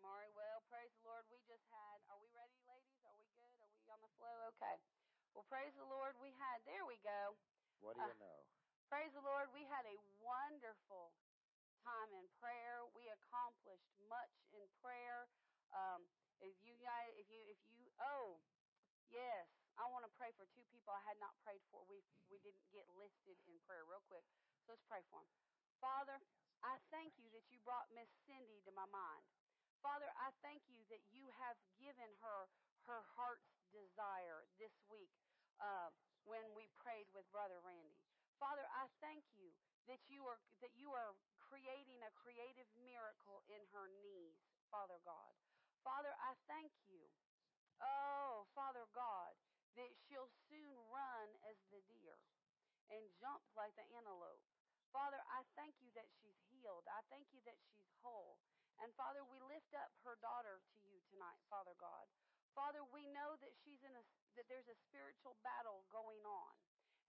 Mari. Well, praise the Lord. We just had, are we ready, ladies? Are we good? Are we on the flow? Okay. Well, praise the Lord. We had, there we go. What do you Uh, know? Praise the Lord. We had a wonderful time in prayer. We accomplished much in prayer. Um, if you guys, if you, if you, oh, yes, I want to pray for two people I had not prayed for. We we didn't get listed in prayer real quick. So let's pray for them. Father, I thank you that you brought Miss Cindy to my mind. Father, I thank you that you have given her her heart's desire this week uh, when we prayed with Brother Randy. Father, I thank you that you are that you are creating a creative miracle in her knees, Father God. Father, I thank you. Oh, Father God, that she'll soon run as the deer and jump like the antelope. Father, I thank you that she's healed. I thank you that she's whole. And Father, we lift up her daughter to you tonight, Father God. Father, we know that she's in a that there's a spiritual battle going on.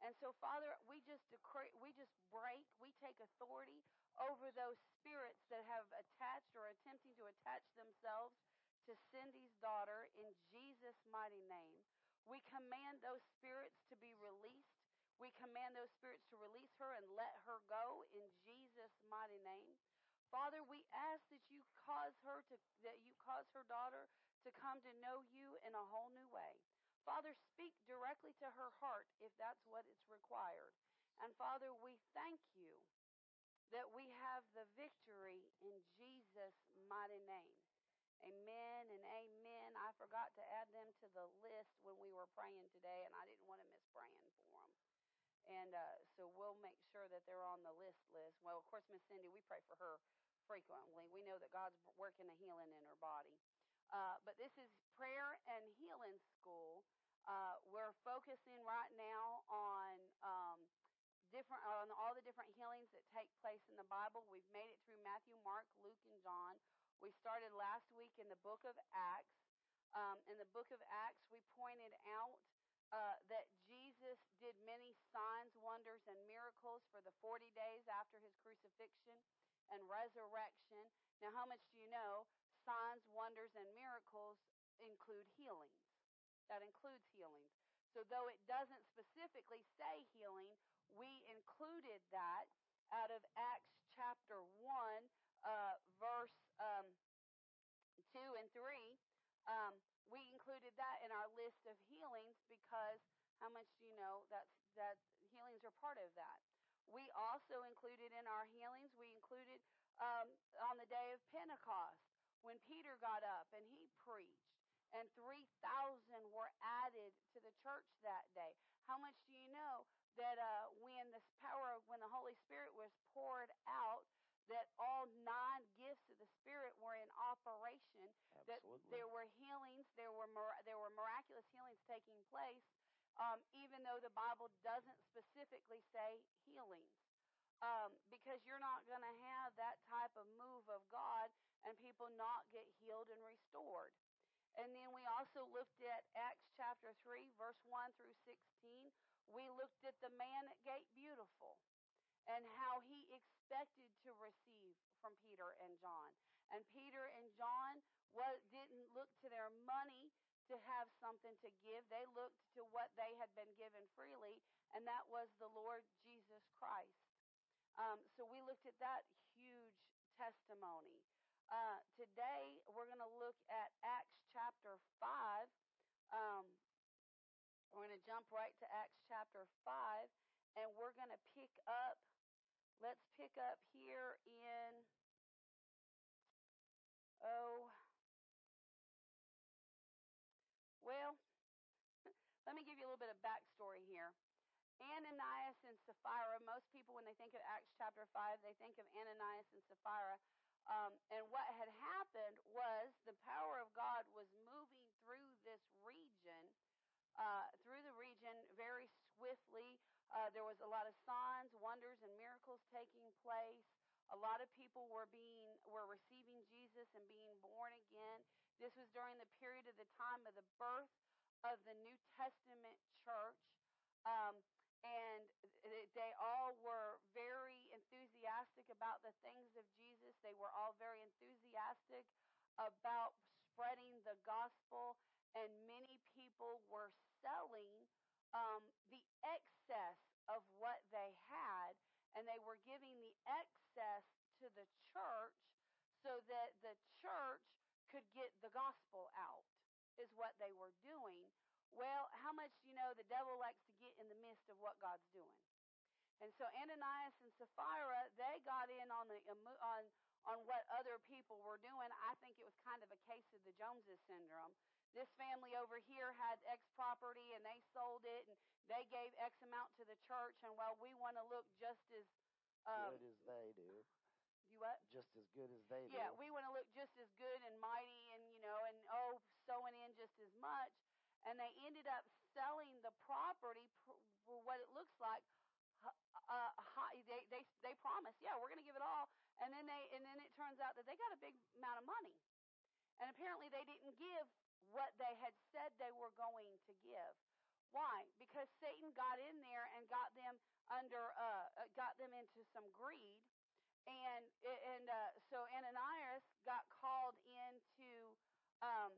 And so Father, we just decree, we just break, we take authority over those spirits that have attached or attempting to attach themselves to Cindy's daughter in Jesus mighty name. We command those spirits to be released. We command those spirits to release her and let her go in Jesus mighty name. Father, we ask that you cause her to that you cause her daughter to come to know you in a whole new way. Father, speak directly to her heart if that's what it's required. And Father, we thank you that we have the victory in Jesus' mighty name. Amen and amen. I forgot to add them to the list when we were praying today, and I didn't want to miss praying for them. And uh, so we'll make sure that they're on the list list. Well, of course, Miss Cindy, we pray for her frequently. We know that God's working a healing in her body. Uh, but this is prayer and healing school. Uh, we're focusing right now on um, different on all the different healings that take place in the Bible. We've made it through Matthew, Mark, Luke, and John. We started last week in the book of Acts. Um, in the book of Acts, we pointed out uh, that Jesus did many signs, wonders, and miracles for the 40 days after his crucifixion and resurrection. Now, how much do you know? Signs, wonders, and miracles include healings. That includes healings. So, though it doesn't specifically say healing, we included that out of Acts chapter 1, uh, verse um, 2 and 3. Um, we included that in our list of healings because how much do you know that that healings are part of that? We also included in our healings, we included um, on the day of Pentecost when Peter got up and he preached and 3,000 were added to the church that day. How much do you know that uh, when this power, when the Holy Spirit was poured out, that all nine gifts of the Spirit were in operation. Absolutely. That there were healings, there were there were miraculous healings taking place, um, even though the Bible doesn't specifically say healings. Um, because you're not going to have that type of move of God and people not get healed and restored. And then we also looked at Acts chapter 3, verse 1 through 16. We looked at the man at Gate Beautiful and how he expected to receive from Peter and John. And Peter and John was, didn't look to their money to have something to give. They looked to what they had been given freely, and that was the Lord Jesus Christ. Um, so we looked at that huge testimony. Uh, today we're going to look at Acts chapter 5. Um, we're going to jump right to Acts chapter 5, and we're going to pick up, let's pick up here in, oh, well, let me give you a little bit of backstory here. Ananias and Sapphira, most people, when they think of Acts chapter 5, they think of Ananias and Sapphira. Um, and what had happened was the power of God was moving through this region, uh, through the region very swiftly. Uh, there was a lot of signs, wonders, and miracles taking place. A lot of people were being were receiving Jesus and being born again. This was during the period of the time of the birth of the New Testament church. Um, and they all were very enthusiastic about the things of Jesus. They were all very enthusiastic about spreading the gospel, and many people were selling um, the excess of what they had, and they were giving the excess to the church so that the church could get the gospel out, is what they were doing. Well, how much you know the devil likes to get in the midst of what God's doing? And so Ananias and Sapphira, they got in on the on on what other people were doing. I think it was kind of a case of the Joneses syndrome. This family over here had X property and they sold it and they gave X amount to the church. And while we want to look just as um, good as they do, you what? Just as good as they do. Yeah, we want to look just as good and mighty and you know and oh sowing in just as much. And they ended up selling the property for what it looks like uh, high, they they they promised, yeah, we're going to give it all, and then they and then it turns out that they got a big amount of money, and apparently they didn't give what they had said they were going to give. Why? Because Satan got in there and got them under uh, uh got them into some greed, and and uh, so Ananias got called into um,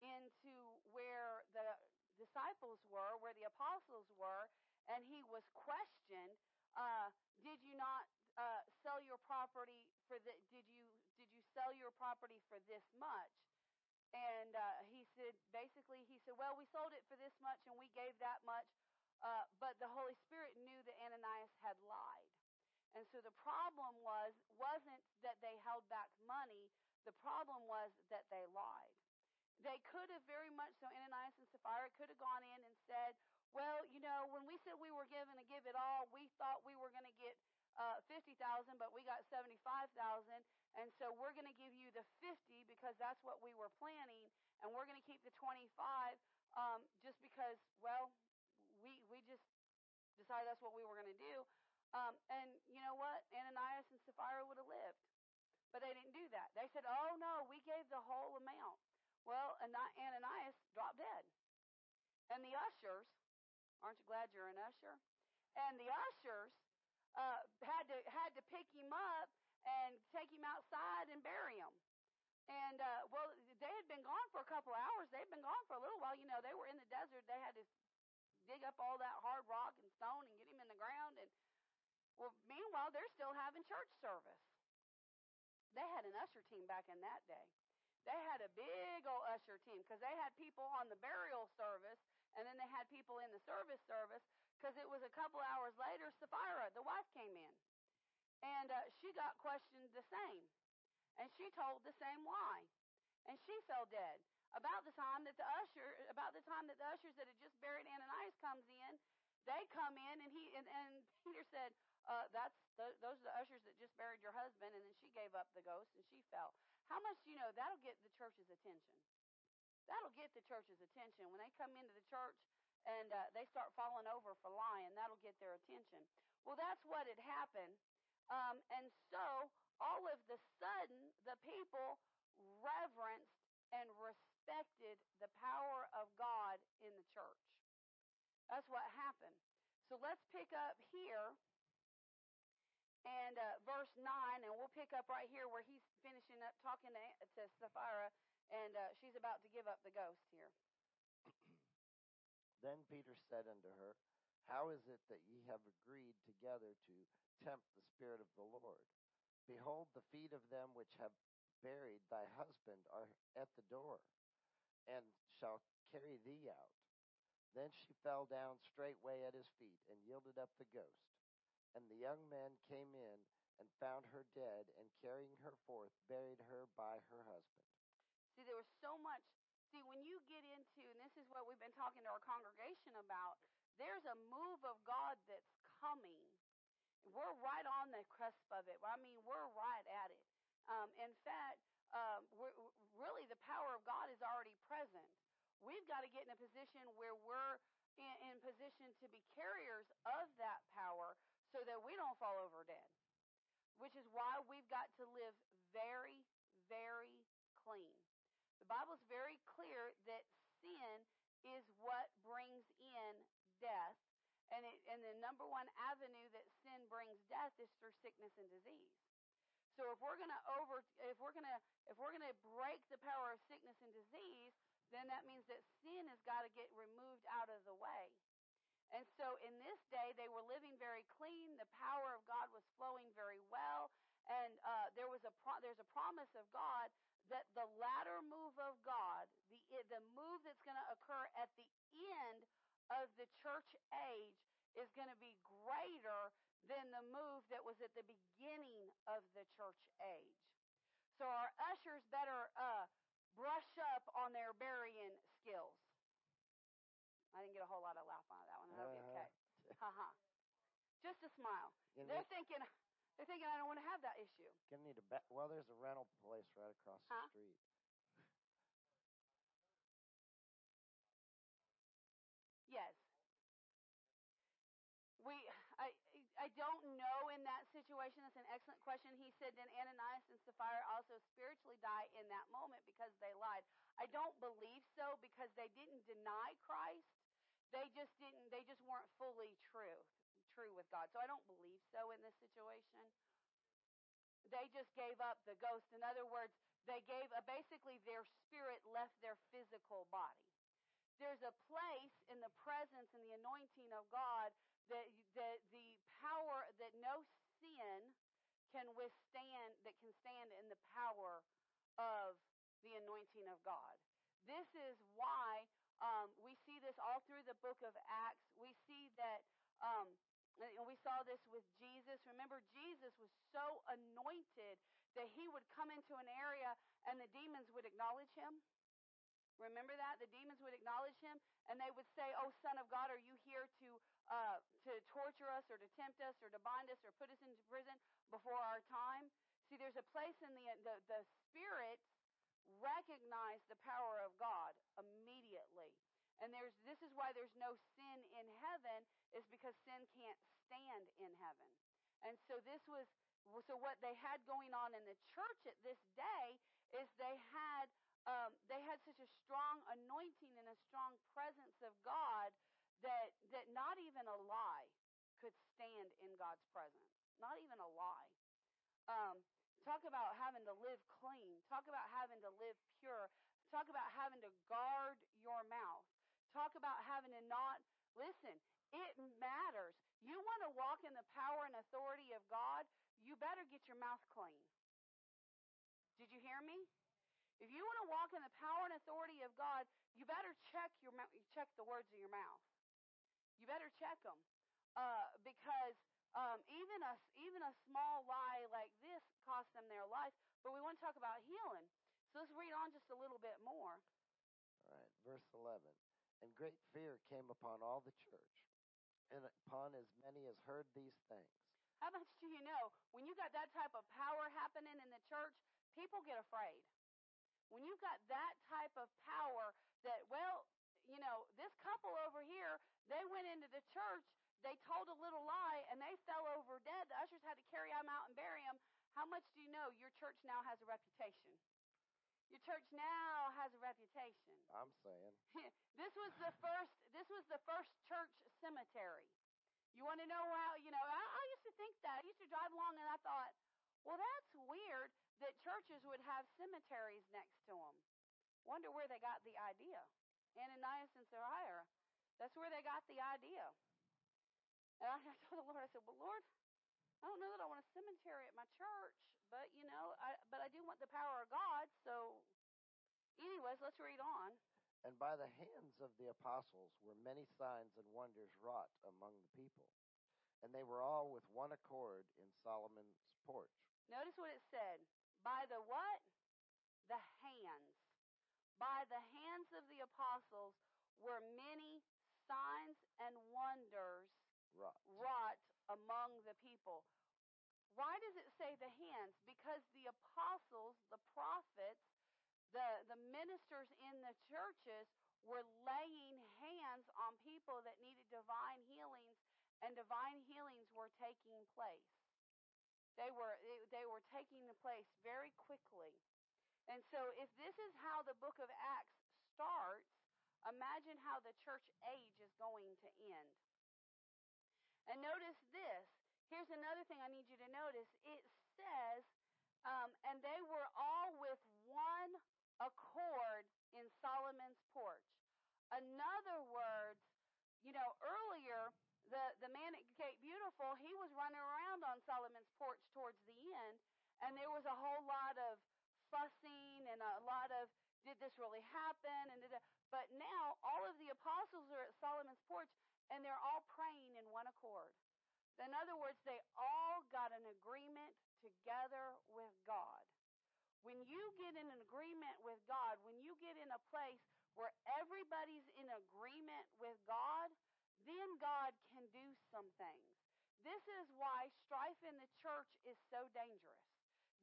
into where the disciples were, where the apostles were, and he was questioned. Uh, did you not uh, sell your property for the? Did you did you sell your property for this much? And uh, he said, basically, he said, well, we sold it for this much and we gave that much, uh, but the Holy Spirit knew that Ananias had lied. And so the problem was wasn't that they held back money. The problem was that they lied. They could have very much so Ananias and Sapphira could have gone in and said, well, you know, when we said we were given to give it all, we thought we were going to get uh, 50,000, but we got 75,000. And so we're going to give you the 50 because that's what we were planning. And we're going to keep the 25 um, just because, well, we, we just decided that's what we were going to do. Um, and you know what? Ananias and Sapphira would have lived. But they didn't do that. They said, oh, no, we gave the whole amount. Well, Ananias dropped dead. And the ushers Aren't you glad you're an usher? And the ushers uh, had to had to pick him up and take him outside and bury him. And uh, well, they had been gone for a couple of hours. They'd been gone for a little while. You know, they were in the desert. They had to dig up all that hard rock and stone and get him in the ground. And well, meanwhile, they're still having church service. They had an usher team back in that day. They had a big old usher team because they had people on the burial service and then they had people in the service service because it was a couple hours later, Sapphira, the wife, came in. And uh, she got questioned the same. And she told the same lie. And she fell dead. About the time that the usher, about the time that the ushers that had just buried Ananias comes in, they come in and he and, and Peter said, uh, "That's the, those are the ushers that just buried your husband." And then she gave up the ghost and she fell. How much you know that'll get the church's attention? That'll get the church's attention. When they come into the church and uh, they start falling over for lying, that'll get their attention. Well, that's what had happened. Um, and so, all of the sudden, the people reverenced and respected the power of God in the church. That's what happened. So let's pick up here and uh, verse 9, and we'll pick up right here where he's finishing up talking to, to Sapphira and uh, she's about to give up the ghost here. then Peter said unto her, How is it that ye have agreed together to tempt the Spirit of the Lord? Behold, the feet of them which have buried thy husband are at the door, and shall carry thee out. Then she fell down straightway at his feet, and yielded up the ghost. And the young men came in, and found her dead, and carrying her forth, buried her by her husband. See, there was so much. See, when you get into, and this is what we've been talking to our congregation about, there's a move of God that's coming. We're right on the cusp of it. I mean, we're right at it. Um, in fact, um, really the power of God is already present. We've got to get in a position where we're in, in position to be carriers of that power so that we don't fall over dead. Which is why we've got to live very, very clean. Bible is very clear that sin is what brings in death. And, it, and the number one avenue that sin brings death is through sickness and disease. So if we're going to over, if we're going to, if we're going to break the power of sickness and disease, then that means that sin has got to get removed out of the way. And so in this day, they were living very clean. The power of God was flowing very well, and uh, there was a pro- there's a promise of God that the latter move of God, the the move that's going to occur at the end of the church age, is going to be greater than the move that was at the beginning of the church age. So our ushers better uh, brush up on their burying skills. I didn't get a whole lot of laugh on that one. That'll be Uh-huh. okay. Haha. Just a smile. They're thinking they're thinking I don't want to have that issue. gonna need a ba- well. There's a rental place right across the Huh? street. Yes. We, I, I don't know in that situation. That's an excellent question. He said, "Did Ananias and Sapphira also spiritually die in that moment because they lied?" I don't believe so because they didn't deny Christ. They just didn't. They just weren't fully true, true with God. So I don't believe so in this situation. They just gave up the ghost. In other words, they gave uh, basically their spirit left their physical body there's a place in the presence and the anointing of God that, that the power that no sin can withstand that can stand in the power of the anointing of God. This is why um, we see this all through the book of Acts. We see that, um, and we saw this with Jesus. Remember, Jesus was so anointed that he would come into an area and the demons would acknowledge him. Remember that the demons would acknowledge him, and they would say, "Oh, Son of God, are you here to uh, to torture us, or to tempt us, or to bind us, or put us into prison before our time?" See, there's a place in the the, the spirits recognize the power of God immediately, and there's this is why there's no sin in heaven is because sin can't stand in heaven, and so this was so what they had going on in the church at this day is they had um, they had such a strong anointing and a strong presence of God that that not even a lie could stand in God's presence. Not even a lie. Um, talk about having to live clean. Talk about having to live pure. Talk about having to guard your mouth. Talk about having to not listen. It matters. You want to walk in the power and authority of God, you better get your mouth clean. Did you hear me? If you want to walk in the power and authority of God, you better check your check the words of your mouth. You better check them, uh, because um, even a even a small lie like this cost them their life. But we want to talk about healing, so let's read on just a little bit more. All right, verse 11. And great fear came upon all the church, and upon as many as heard these things. How much do you know? When you got that type of power happening in the church, people get afraid. When you've got that type of power that, well, you know, this couple over here, they went into the church, they told a little lie, and they fell over dead. The ushers had to carry them out and bury them. How much do you know your church now has a reputation? Your church now has a reputation. I'm saying. this was the first. This was the first church cemetery. You want to know how? You know, I, I used to think that. I used to drive along and I thought, well, that's weird that churches would have cemeteries next to them. Wonder where they got the idea. Ananias and Sapphira. That's where they got the idea. And I told the Lord, I said, Well, Lord, I don't know that I want a cemetery at my church, but you know, I but I do want the power of God. So, anyways, let's read on. And by the hands of the apostles were many signs and wonders wrought among the people. And they were all with one accord in Solomon's porch. Notice what it said. By the what? The hands. By the hands of the apostles were many signs and wonders Wrought. wrought among the people. Why does it say the hands? Because the apostles, the prophets, the, the ministers in the churches were laying hands on people that needed divine healings, and divine healings were taking place. They were they were taking the place very quickly. And so if this is how the book of Acts starts, imagine how the church age is going to end. And notice this. Here's another thing I need you to notice it says, um, and they were all with one accord in Solomon's porch. In other words, you know, earlier, the, the man at Gate Beautiful, he was running around on Solomon's porch towards the end, and there was a whole lot of fussing and a lot of, did this really happen? And But now all of the apostles are at Solomon's porch, and they're all praying in one accord. In other words, they all got an agreement together with God. When you get in an agreement with God, when you get in a place where everybody's in agreement with God, then God can do some things. This is why strife in the church is so dangerous.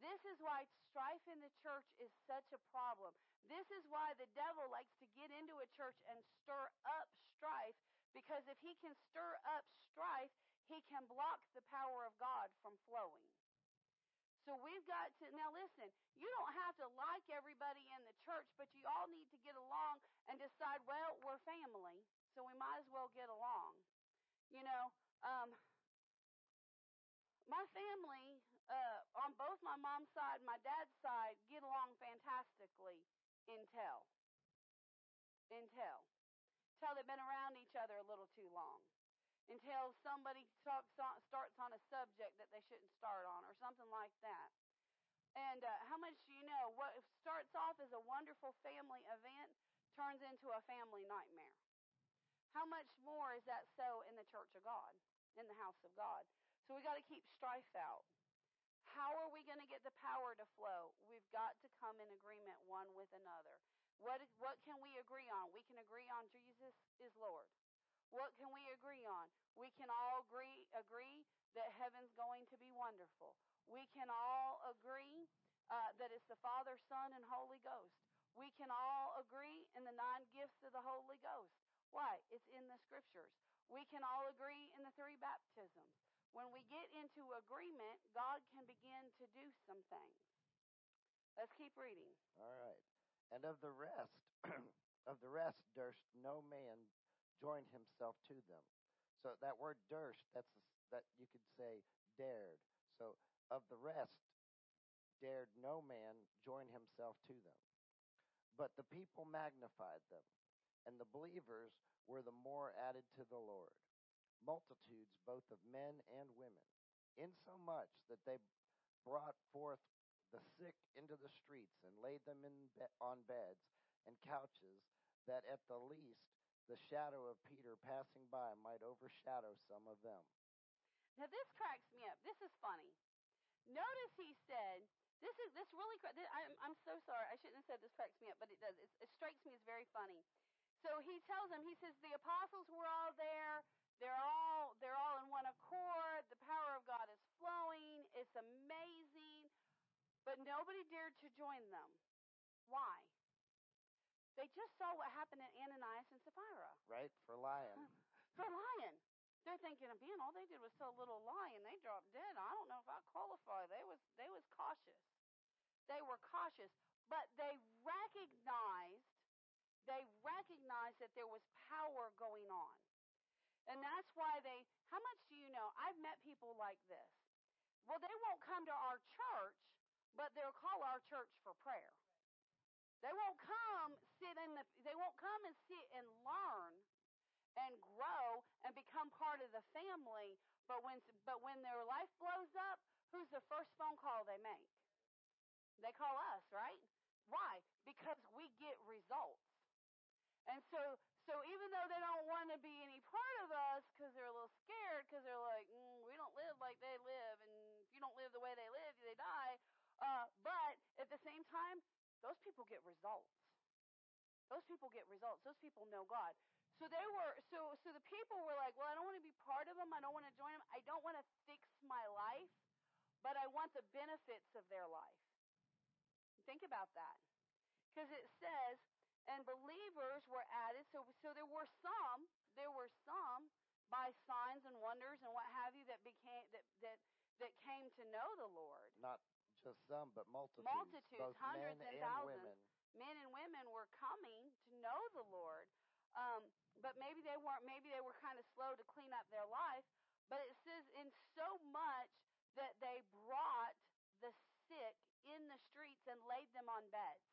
This is why strife in the church is such a problem. This is why the devil likes to get into a church and stir up strife because if he can stir up strife, he can block the power of God from flowing. So we've got to, now listen, you don't have to like everybody in the church, but you all need to get along and decide, well, we're family, so we might as well get along. You know, um, my family, uh, on both my mom's side and my dad's side, get along fantastically until, until, until they've been around each other a little too long until somebody talks on, starts on a subject that they shouldn't start on or something like that. And uh, how much do you know? What starts off as a wonderful family event turns into a family nightmare. How much more is that so in the church of God, in the house of God? So we got to keep strife out. How are we going to get the power to flow? We've got to come in agreement one with another. What, what can we agree on? We can agree on Jesus is Lord. What can we agree on? We can all agree agree that heaven's going to be wonderful. We can all agree uh, that it's the Father, Son, and Holy Ghost. We can all agree in the nine gifts of the Holy Ghost. Why? It's in the scriptures. We can all agree in the three baptisms. When we get into agreement, God can begin to do some things. Let's keep reading. All right. And of the rest, of the rest durst no man join himself to them. So that word durst, that's that you could say dared. So of the rest dared no man join himself to them. But the people magnified them, and the believers were the more added to the Lord. Multitudes both of men and women, insomuch that they brought forth the sick into the streets and laid them in be- on beds and couches, that at the least the shadow of Peter passing by might overshadow some of them. Now this cracks me up. This is funny. Notice he said, "This is this really." I'm I'm so sorry. I shouldn't have said this cracks me up, but it does. It, it strikes me as very funny. So he tells them. He says the apostles were all there. They're all they're all in one accord. The power of God is flowing. It's amazing, but nobody dared to join them. Why? They just saw what happened in Ananias and Sapphira. Right? For lying. For lying. They're thinking of being all they did was tell a little lie and they dropped dead. I don't know if I qualify. They was they was cautious. They were cautious. But they recognized they recognized that there was power going on. And that's why they how much do you know? I've met people like this. Well, they won't come to our church, but they'll call our church for prayer. They won't come sit in the they won't come and sit and learn and grow and become part of the family, but when but when their life blows up, who's the first phone call they make? They call us, right? Why? Because we get results. And so so even though they don't want to be any part of us because they're a little scared because they're like, mm, we don't live like they live, and if you don't live the way they live, they die. Uh, but at the same time, those people get results. Those people get results. Those people know God. So they were so so the people were like, well, I don't want to be part of them. I don't want to join them. I don't want to fix my life, but I want the benefits of their life. Think about that. Because it says, and believers were added. So so there were some, there were some by signs and wonders and what have you that became that that that came to know the Lord. Not just some, but multitudes. Multitudes, both hundreds men and, and thousands. women. Men and women were coming to know the Lord. Um, but maybe they weren't maybe they were kind of slow to clean up their life. But it says in so much that they brought the sick in the streets and laid them on beds.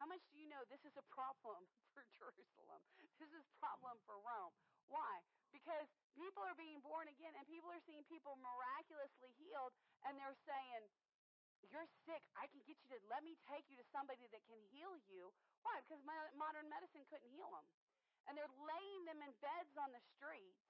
How much do you know this is a problem for Jerusalem? This is a problem for Rome. Why? Because people are being born again and people are seeing people miraculously healed and they're saying, You're sick. I can get you to, let me take you to somebody that can heal you. Why? Because modern medicine couldn't heal them. And they're laying them in beds on the streets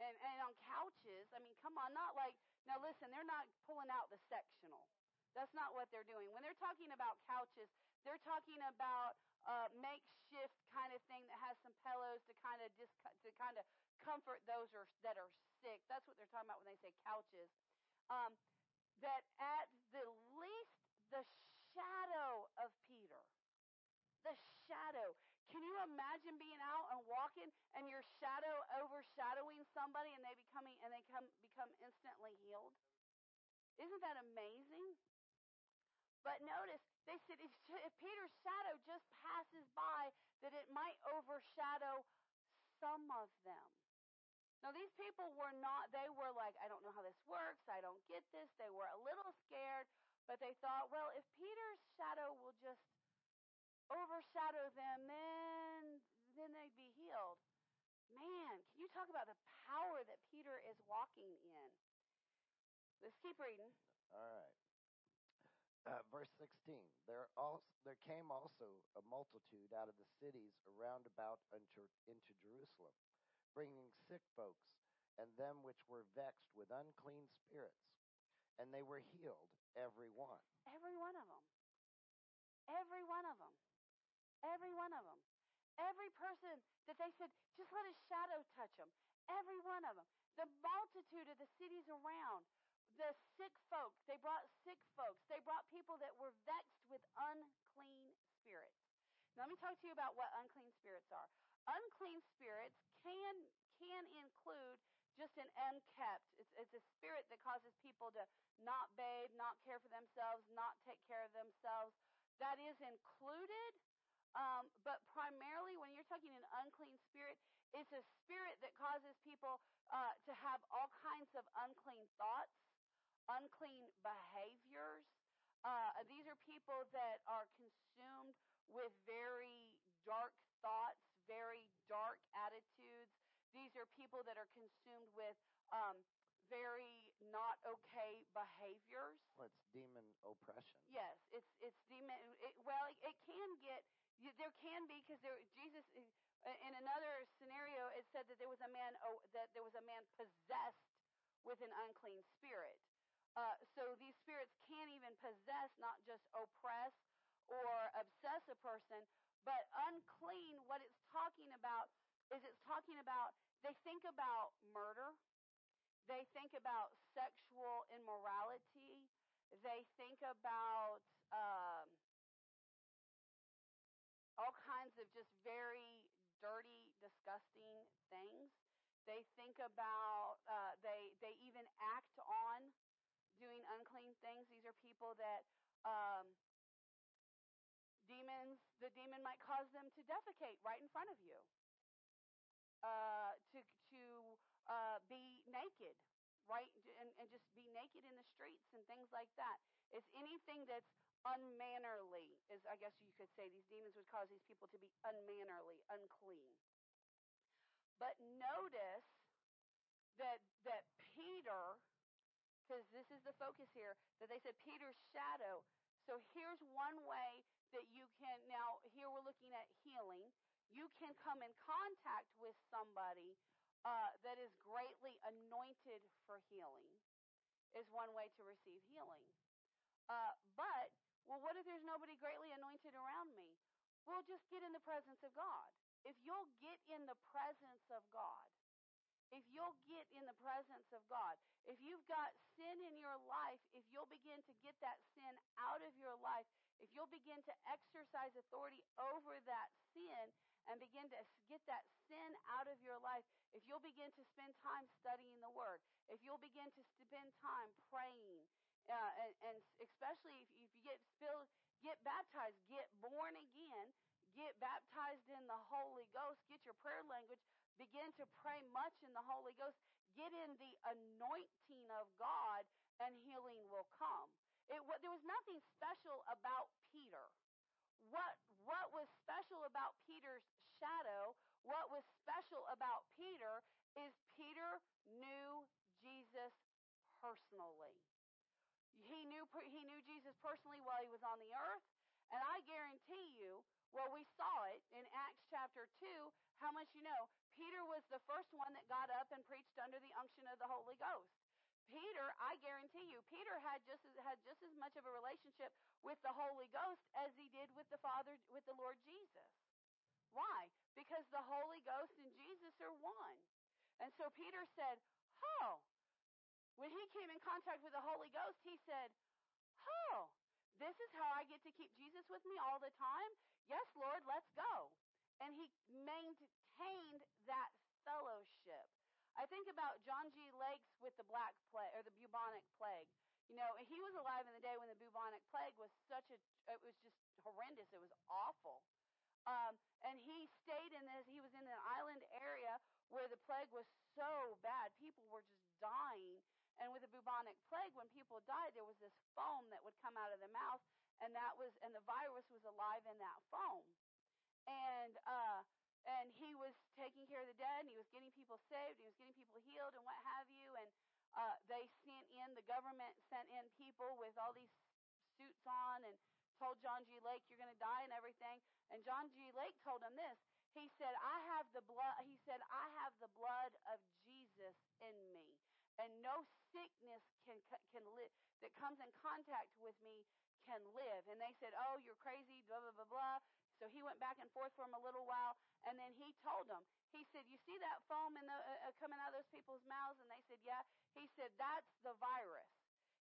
and, and on couches. I mean, come on, not like, now listen, they're not pulling out the sectional. That's not what they're doing. When they're talking about couches, they're talking about a makeshift kind of thing that has some pillows to kind of dis- to kind of comfort those are, that are sick. That's what they're talking about when they say couches. Um, that at the least the shadow of Peter, the shadow. Can you imagine being out and walking and your shadow overshadowing somebody and they becoming and they come become instantly healed? Isn't that amazing? But notice, they said if, if Peter's shadow just passes by, that it might overshadow some of them. Now, these people were not, they were like, I don't know how this works. I don't get this. They were a little scared, but they thought, well, if Peter's shadow will just overshadow them, then, then they'd be healed. Man, can you talk about the power that Peter is walking in? Let's keep reading. All right. Uh, verse 16 there also there came also a multitude out of the cities around about into, into jerusalem bringing sick folks and them which were vexed with unclean spirits and they were healed every one every one of them every one of them every one of them every person that they said just let a shadow touch them every one of them the multitude of the cities around the sick folk. They brought sick folks. They brought people that were vexed with unclean spirits. Now, let me talk to you about what unclean spirits are. Unclean spirits can can include just an unkept. It's, it's a spirit that causes people to not bathe, not care for themselves, not take care of themselves. That is included, um, but primarily when you're talking an unclean spirit, it's a spirit that causes people uh, to have all kinds of unclean thoughts unclean behaviors. Uh, these are people that are consumed with very dark thoughts, very dark attitudes. These are people that are consumed with um, very not okay behaviors. Well, it's demon oppression. Yes, it's it's demon. It, well, it, it can get there can be because there Jesus in another scenario it said that there was a man oh, that there was a man possessed with an unclean spirit. Uh, so these spirits can't even possess, not just oppress or obsess a person, but unclean. What it's talking about is it's talking about they think about murder, they think about sexual immorality, they think about um, all kinds of just very dirty, disgusting things. They think about uh, they they even act on doing unclean things. These are people that um, demons, the demon might cause them to defecate right in front of you, uh, to to uh, be naked, right, and, and just be naked in the streets and things like that. It's anything that's unmannerly, is I guess you could say. These demons would cause these people to be unmannerly, unclean. But notice that that Peter because this is the focus here, that they said Peter's shadow. So here's one way that you can, now here we're looking at healing. You can come in contact with somebody uh, that is greatly anointed for healing, is one way to receive healing. Uh, but, well, what if there's nobody greatly anointed around me? Well, just get in the presence of God. If you'll get in the presence of God, if you'll get in the presence of God, if you've got sin in your life, if you'll begin to get that sin out of your life, if you'll begin to exercise authority over that sin and begin to get that sin out of your life, if you'll begin to spend time studying the Word, if you'll begin to spend time praying, uh, and, and, especially if, if you get filled, get baptized, get born again, get baptized in the Holy Ghost, get your prayer language, begin to pray much in the Holy Ghost, get in the anointing of God, and healing will come. It, there was nothing special about Peter. what what was special about Peter's shadow, what was special about Peter is Peter knew Jesus personally. He knew he knew Jesus personally while he was on the earth, and I guarantee you, well we saw it in Acts chapter 2, how much you know, Peter was the first one that got up and preached under the unction of the Holy Ghost. Peter, I guarantee you, Peter had just as, had just as much of a relationship with the Holy Ghost as he did with the Father, with the Lord Jesus. Why? Because the Holy Ghost and Jesus are one. And so Peter said, "Oh." When he came in contact with the Holy Ghost, he said, "Oh, this is how I get to keep Jesus with me all the time? Yes, Lord, let's go." And he maintained that fellowship. I think about John G. Lake's with the black plague or the bubonic plague. You know, he was alive in the day when the bubonic plague was such a it was just horrendous. It was awful. Um, and he stayed in this. He was in an island area where the plague was so bad, people were just dying. And with the bubonic plague, when people died, there was this foam that would come out of the mouth, and that was and the virus was alive in that foam. And uh, and he was taking care of the dead and he was getting people saved he was getting people healed and what have you. And uh, they sent in the government sent in people with all these suits on and told john g. Lake you're going to die and everything. And john g. Lake told him this. He said i have the blood he said i have the blood of jesus in me and no sickness can can live that comes in contact with me can live and they said oh you're crazy blah blah blah blah so he went back and forth for him a little while, and then he told them. He said, "You see that foam in the, uh, uh, coming out of those people's mouths?" And they said, "Yeah." He said, "That's the virus."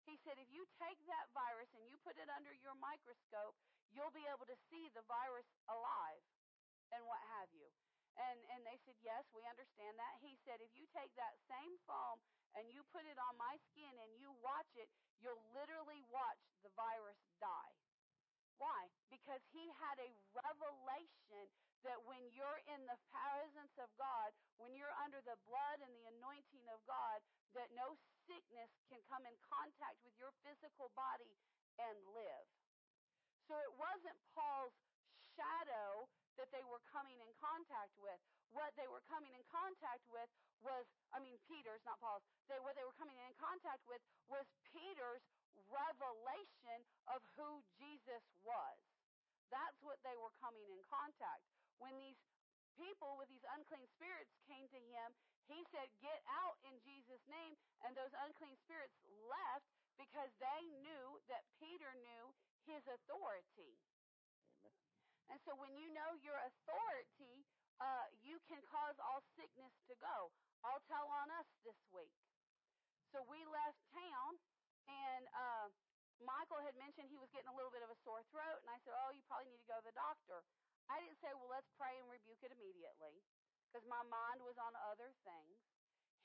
He said, "If you take that virus and you put it under your microscope, you'll be able to see the virus alive, and what have you." And and they said, "Yes, we understand that." He said, "If you take that same foam and you put it on my skin and you watch it, you'll literally watch the virus die." Why? Because he had a revelation that when you're in the presence of God, when you're under the blood and the anointing of God, that no sickness can come in contact with your physical body and live. So it wasn't Paul's shadow that they were coming in contact with. What they were coming in contact with was, I mean, Peter's, not Paul's. They, what they were coming in contact with was Peter's revelation of who Jesus was. That's what they were coming in contact. When these people with these unclean spirits came to him, he said, Get out in Jesus' name. And those unclean spirits left because they knew that Peter knew his authority. And so when you know your authority, uh, you can cause all sickness to go. I'll tell on us this week. So we left town and uh, Michael had mentioned he was getting a little bit of a sore throat, and I said, "Oh, you probably need to go to the doctor." I didn't say, "Well, let's pray and rebuke it immediately," because my mind was on other things.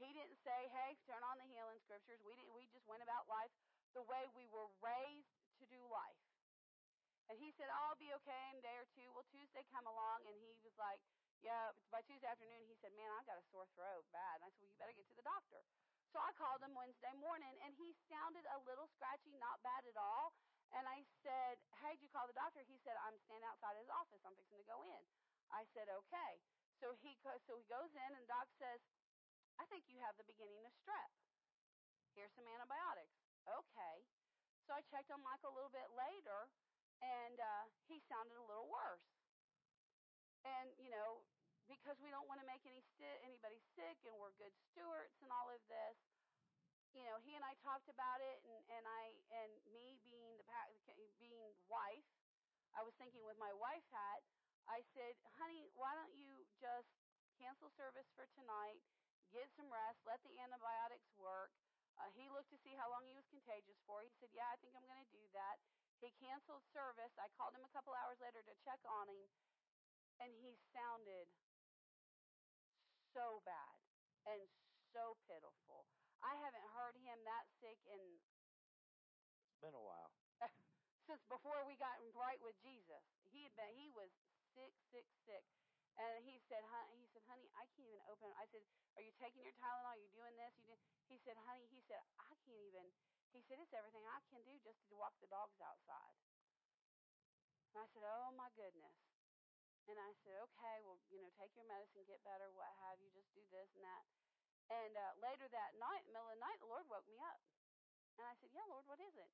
He didn't say, "Hey, turn on the healing scriptures." We didn't. We just went about life the way we were raised to do life. And he said, "I'll be okay in a day or two. Well, Tuesday come along, and he was like, "Yeah." By Tuesday afternoon, he said, "Man, I've got a sore throat, bad." And I said, "Well, you better get to the doctor." So I called him Wednesday morning, and he sounded a little scratchy, not bad at all. And I said, Hey, did you call the doctor? He said, I'm standing outside his office. I'm fixing to go in. I said, Okay. So he, so he goes in, and Doc says, I think you have the beginning of strep. Here's some antibiotics. Okay. So I checked on Michael a little bit later, and uh, he sounded a little worse. And, you know, because we don't want to make any anybody sick and we're good stewards and all of this you know he and i talked about it and and i and me being the being wife i was thinking with my wife hat i said honey why don't you just cancel service for tonight get some rest let the antibiotics work. Uh, he looked to see how long he was contagious for. He said yeah i think i'm going to do that he canceled service i called him a couple hours later to check on him and he sounded so bad and so pitiful. I haven't heard him that sick in. It's been a while. since before we got right with Jesus. He had been. He was sick, sick, sick. And he said, honey, he said, honey, I can't even open. I said, are you taking your Tylenol? Are you doing this? You do? He said, honey, he said, I can't even. He said, it's everything I can do just to walk the dogs outside. And I said, Oh my goodness. And I said, Okay, well, you know, take your medicine, get better, what have you, just do this and that. And uh, later that night, middle of the night, the Lord woke me up. And I said, Yeah, Lord, what is it?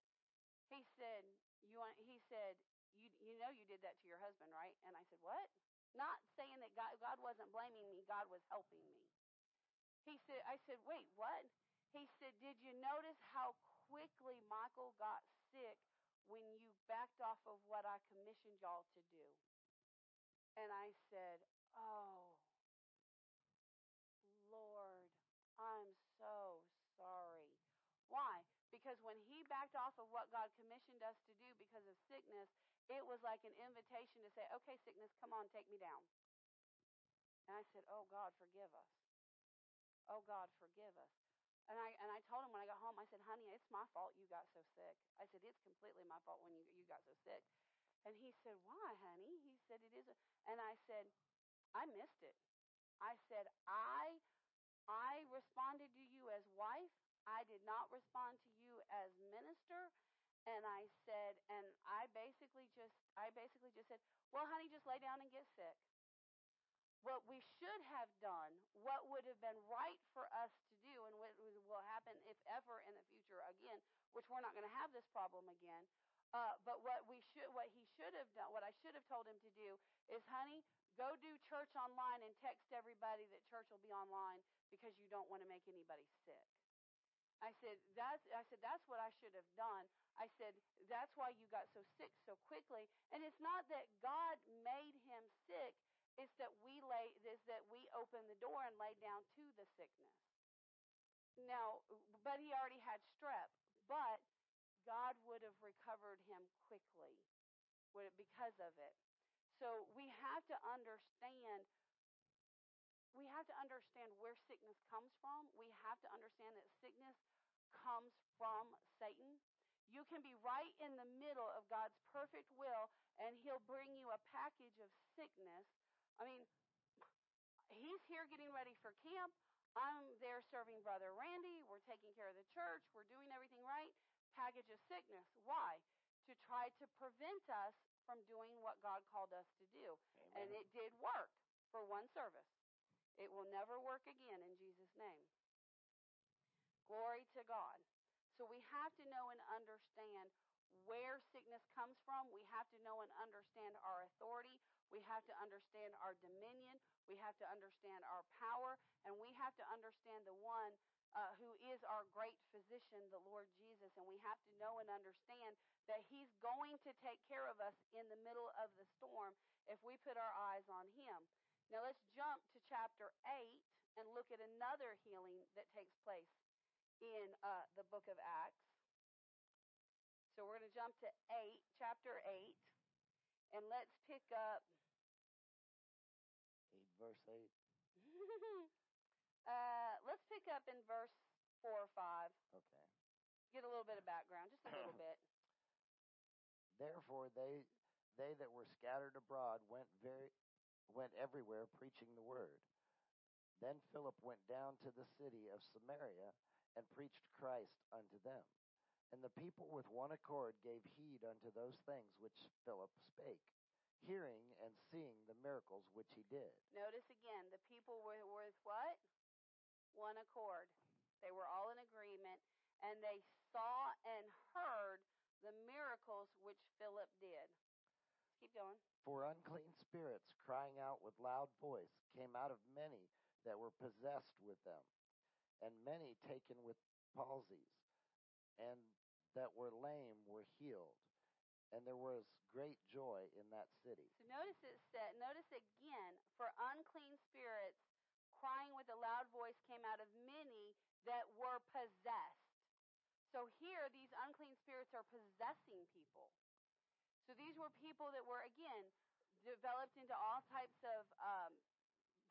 He said, You want he said, You you know you did that to your husband, right? And I said, What? Not saying that God God wasn't blaming me, God was helping me. He said I said, Wait, what? He said, Did you notice how quickly Michael got sick when you backed off of what I commissioned y'all to do? And I said, Oh, Lord, I'm so sorry. Why? Because when he backed off of what God commissioned us to do because of sickness, it was like an invitation to say, Okay, sickness, come on, take me down. And I said, Oh, God, forgive us. Oh, God, forgive us. And I and I told him when I got home, I said, "Honey, it's my fault you got so sick." I said, "It's completely my fault when you you got so sick." And he said, "Why, honey?" He said, "It is." And I said, "I missed it." I said, "I I responded to you as wife. I did not respond to you as minister." And I said, and I basically just I basically just said, "Well, honey, just lay down and get sick." What we should have done, what would have been right for us to do, and what will happen if ever in the future again, which we're not going to have this problem again. Uh, but what we should, what he should have done, what I should have told him to do is, honey, go do church online and text everybody that church will be online because you don't want to make anybody sick. I said that's I said that's what I should have done. I said that's why you got so sick so quickly. And it's not that God made him sick it's that we lay is that we open the door and lay down to the sickness. Now, but he already had strep, but God would have recovered him quickly because of it. So we have to understand we have to understand where sickness comes from. We have to understand that sickness comes from Satan. You can be right in the middle of God's perfect will, and He'll bring you a package of sickness I mean, he's here getting ready for camp. I'm there serving Brother Randy. We're taking care of the church. We're doing everything right. Package of sickness. Why? To try to prevent us from doing what God called us to do. Amen. And it did work for one service. It will never work again in Jesus' name. Glory to God. So we have to know and understand where sickness comes from. We have to know and understand our authority. We have to understand our dominion. We have to understand our power. And we have to understand the one uh, who is our great physician, the Lord Jesus. And we have to know and understand that He's going to take care of us in the middle of the storm if we put our eyes on Him. Now let's jump to chapter 8 and look at another healing that takes place in uh, the book of Acts. So we're going to jump to 8, chapter 8, and let's pick up 8 verse 8. uh, let's pick up in verse 4 or 5. Okay. Get a little bit of background, just a little bit. Therefore they they that were scattered abroad went very went everywhere preaching the word. Then Philip went down to the city of Samaria and preached Christ unto them. And the people with one accord gave heed unto those things which Philip spake hearing and seeing the miracles which he did. Notice again, the people were with what? One accord. They were all in agreement, and they saw and heard the miracles which Philip did. Let's keep going. For unclean spirits, crying out with loud voice, came out of many that were possessed with them, and many taken with palsies, and that were lame were healed and there was great joy in that city. So notice it said, notice again, for unclean spirits crying with a loud voice came out of many that were possessed. So here, these unclean spirits are possessing people. So these were people that were, again, developed into all types of um,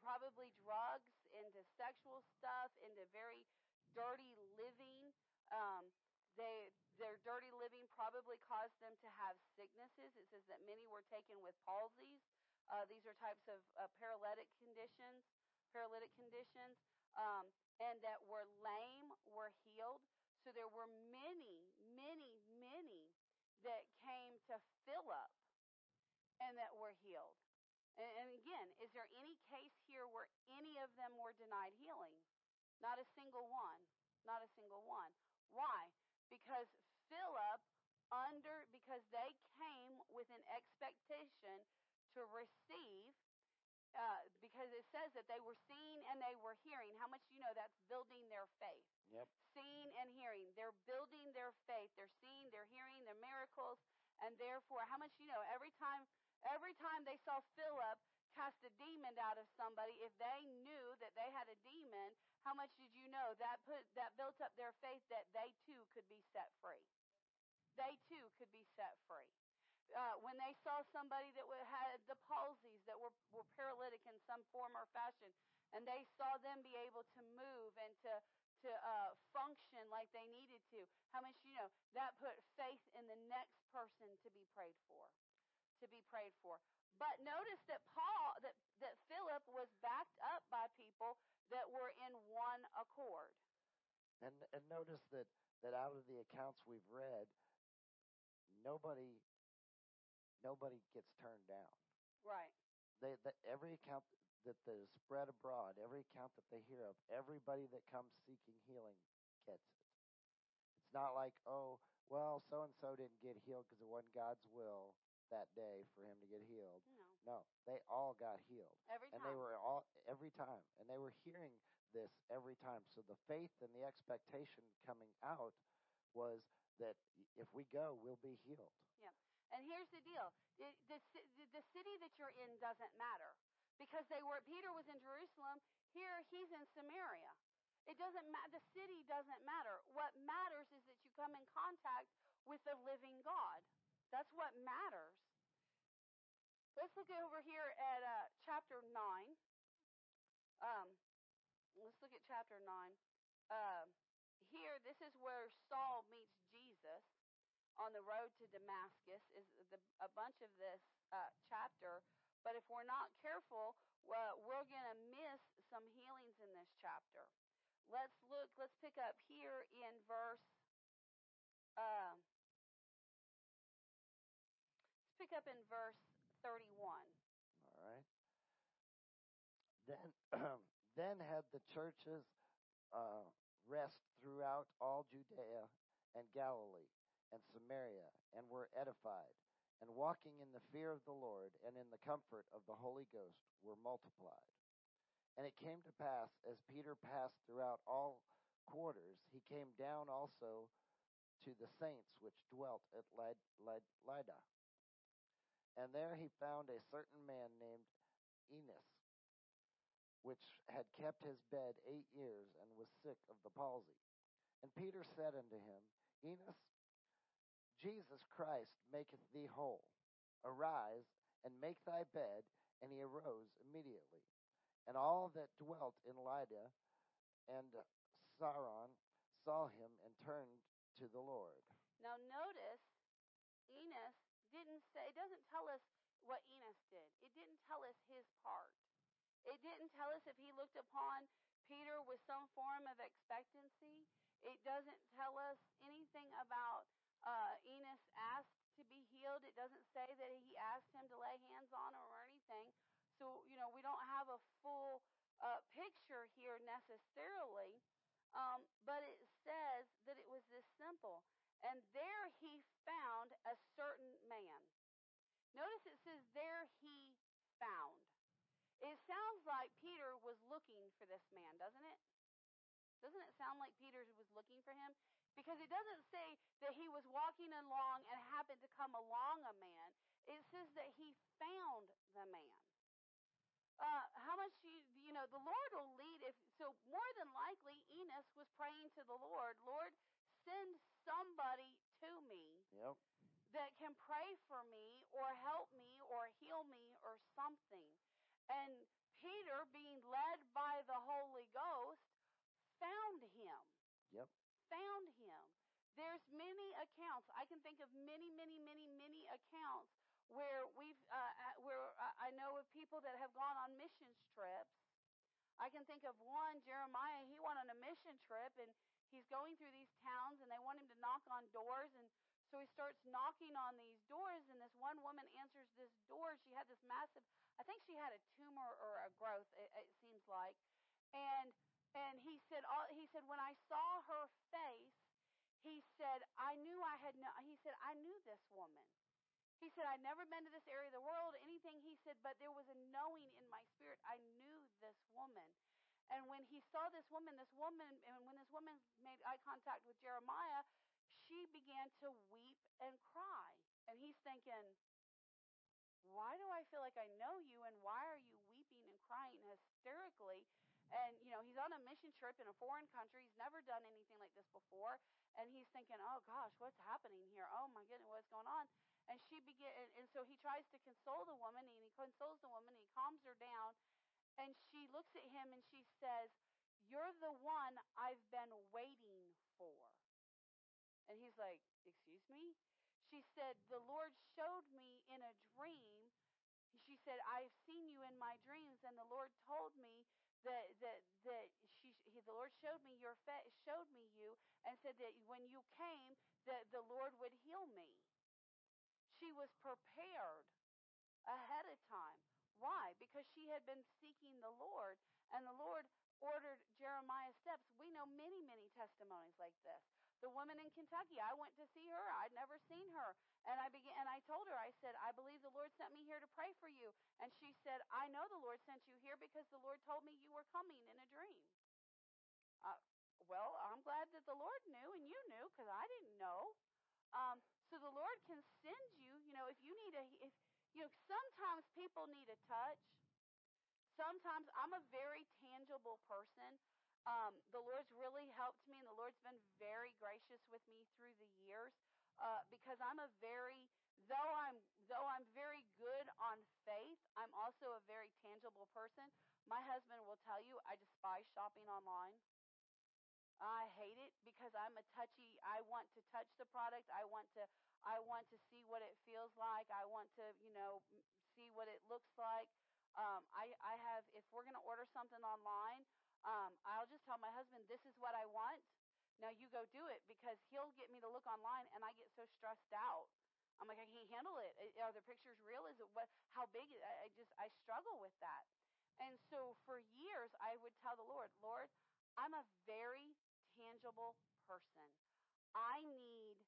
probably drugs, into sexual stuff, into very dirty living. Um, they their dirty living probably caused them to have sicknesses. It says that many were taken with palsies. Uh, these are types of uh, paralytic conditions, paralytic conditions, um, and that were lame were healed. So there were many, many, many that came to Philip and that were healed. And, and again, is there any case here where any of them were denied healing? Not a single one. Not a single one. Why? Because Philip under because they came with an expectation to receive uh, because it says that they were seeing and they were hearing. How much do you know that's building their faith? Yep. Seeing and hearing. They're building their faith. They're seeing, they're hearing, their miracles, and therefore, how much do you know? Every time, every time they saw Philip cast a demon out of somebody, if they knew that they had a demon, how much did you know that put that built up their faith that they too could be set free? They too could be set free uh, when they saw somebody that had the palsies that were, were paralytic in some form or fashion, and they saw them be able to move and to to uh, function like they needed to. How much you know that put faith in the next person to be prayed for, to be prayed for. But notice that Paul, that that Philip was backed up by people that were in one accord. And and notice that that out of the accounts we've read, nobody nobody gets turned down. Right. They, they every account that that is spread abroad, every account that they hear of, everybody that comes seeking healing gets it. It's not like, oh, well, so and so didn't get healed because it wasn't God's will that day for him to get healed. No. No, they all got healed. Every time. and they were all every time, and they were hearing this every time. So the faith and the expectation coming out was that if we go, we'll be healed. Yeah. And here's the deal: the, the, the city that you're in doesn't matter because they were. Peter was in Jerusalem. Here, he's in Samaria. It doesn't matter. The city doesn't matter. What matters is that you come in contact with the living God. That's what matters. Let's look over here at uh, chapter nine. Um, let's look at chapter nine. Uh, here, this is where Saul meets Jesus on the road to Damascus is the, a bunch of this uh, chapter. But if we're not careful, well, we're going to miss some healings in this chapter. Let's look, let's pick up here in verse. Pick up in verse 31. All right. Then, then had the churches uh, rest throughout all Judea and Galilee and Samaria, and were edified, and walking in the fear of the Lord and in the comfort of the Holy Ghost were multiplied. And it came to pass, as Peter passed throughout all quarters, he came down also to the saints which dwelt at Lydda. And there he found a certain man named Enos, which had kept his bed eight years and was sick of the palsy. And Peter said unto him, Enos, Jesus Christ maketh thee whole. Arise and make thy bed. And he arose immediately. And all that dwelt in Lydda and Saron saw him and turned to the Lord. Now notice, Enos didn't say, it doesn't tell us what Enos did. It didn't tell us his part. It didn't tell us if he looked upon Peter with some form of expectancy. It doesn't tell us anything about uh, Enos asked to be healed. It doesn't say that he asked him to lay hands on him or anything. So, you know, we don't have a full uh, picture here necessarily. Um, but it says that it was this simple. And there he found a certain man. Notice it says, there he found. It sounds like Peter was looking for this man, doesn't it? Doesn't it sound like Peter was looking for him? Because it doesn't say that he was walking along and happened to come along a man. It says that he found the man. Uh, how much you you know the Lord will lead if so more than likely Enos was praying to the Lord, Lord, send somebody to me yep. that can pray for me or help me or heal me or something. And Peter, being led by the Holy Ghost, found him. Yep found him. There's many accounts. I can think of many, many, many, many accounts where we've uh, where I know of people that have gone on missions trips. I can think of one, Jeremiah. He went on a mission trip and he's going through these towns and they want him to knock on doors and So he starts knocking on these doors, and this one woman answers this door. She had this massive, I think she had a tumor or a growth, it, it seems like. And and he said, all, he said, when I saw her face, he said, I knew I had no, he said, I knew this woman. He said, I'd never been to this area of the world, anything. He said, but there was a knowing in my spirit. I knew this woman. And when he saw this woman, this woman, and when this woman made eye contact with Jeremiah, she began to weep and cry. And he's thinking, why do I feel like I know you, and why are you weeping and crying hysterically? And, you know, he's on a mission trip in a foreign country. He's never done anything like this before. And he's thinking, oh, gosh, what's happening here? Oh, my goodness, what's going on? And she begin, and, and so he tries to console the woman, and he consoles the woman, and he calms her down. And she looks at him and she says, You're the one I've been waiting for. And he's like, Excuse me? She said, The Lord showed me in a dream. She said, I've seen you in my dreams, and the Lord told me that that that she he, the Lord showed me your fa- showed me you and said that when you came that the Lord would heal me. She was prepared ahead of time. Why? Because she had been seeking the Lord, and the Lord ordered Jeremiah's steps. We know many, many testimonies like this. The woman in Kentucky, I went to see her. I'd never seen her. And I began and I told her, I said, I believe the Lord sent me here to pray for you. And she said, I know the Lord sent you here because the Lord told me you were coming in a dream. Uh, well, I'm glad that the Lord knew and you knew because I didn't know. Um, so the Lord can send you, you know, if you need a, if, you know, sometimes people need a touch. Sometimes I'm a very tangible person. Um, the Lord's really helped me, and the Lord's been very gracious with me through the years uh, because I'm a very though I'm though I'm very good on faith, I'm also a very tangible person. My husband will tell you I despise shopping online. I hate it because I'm a touchy. I want to touch the product. I want to. I want to see what it feels like. I want to, you know, see what it looks like. Um, I, I have. If we're going to order something online, um, I'll just tell my husband, "This is what I want. Now you go do it," because he'll get me to look online, and I get so stressed out. I'm like, I can't handle it. Are the pictures real? Is it what? How big? I just I struggle with that. And so for years, I would tell the Lord, Lord, I'm a very tangible person. I need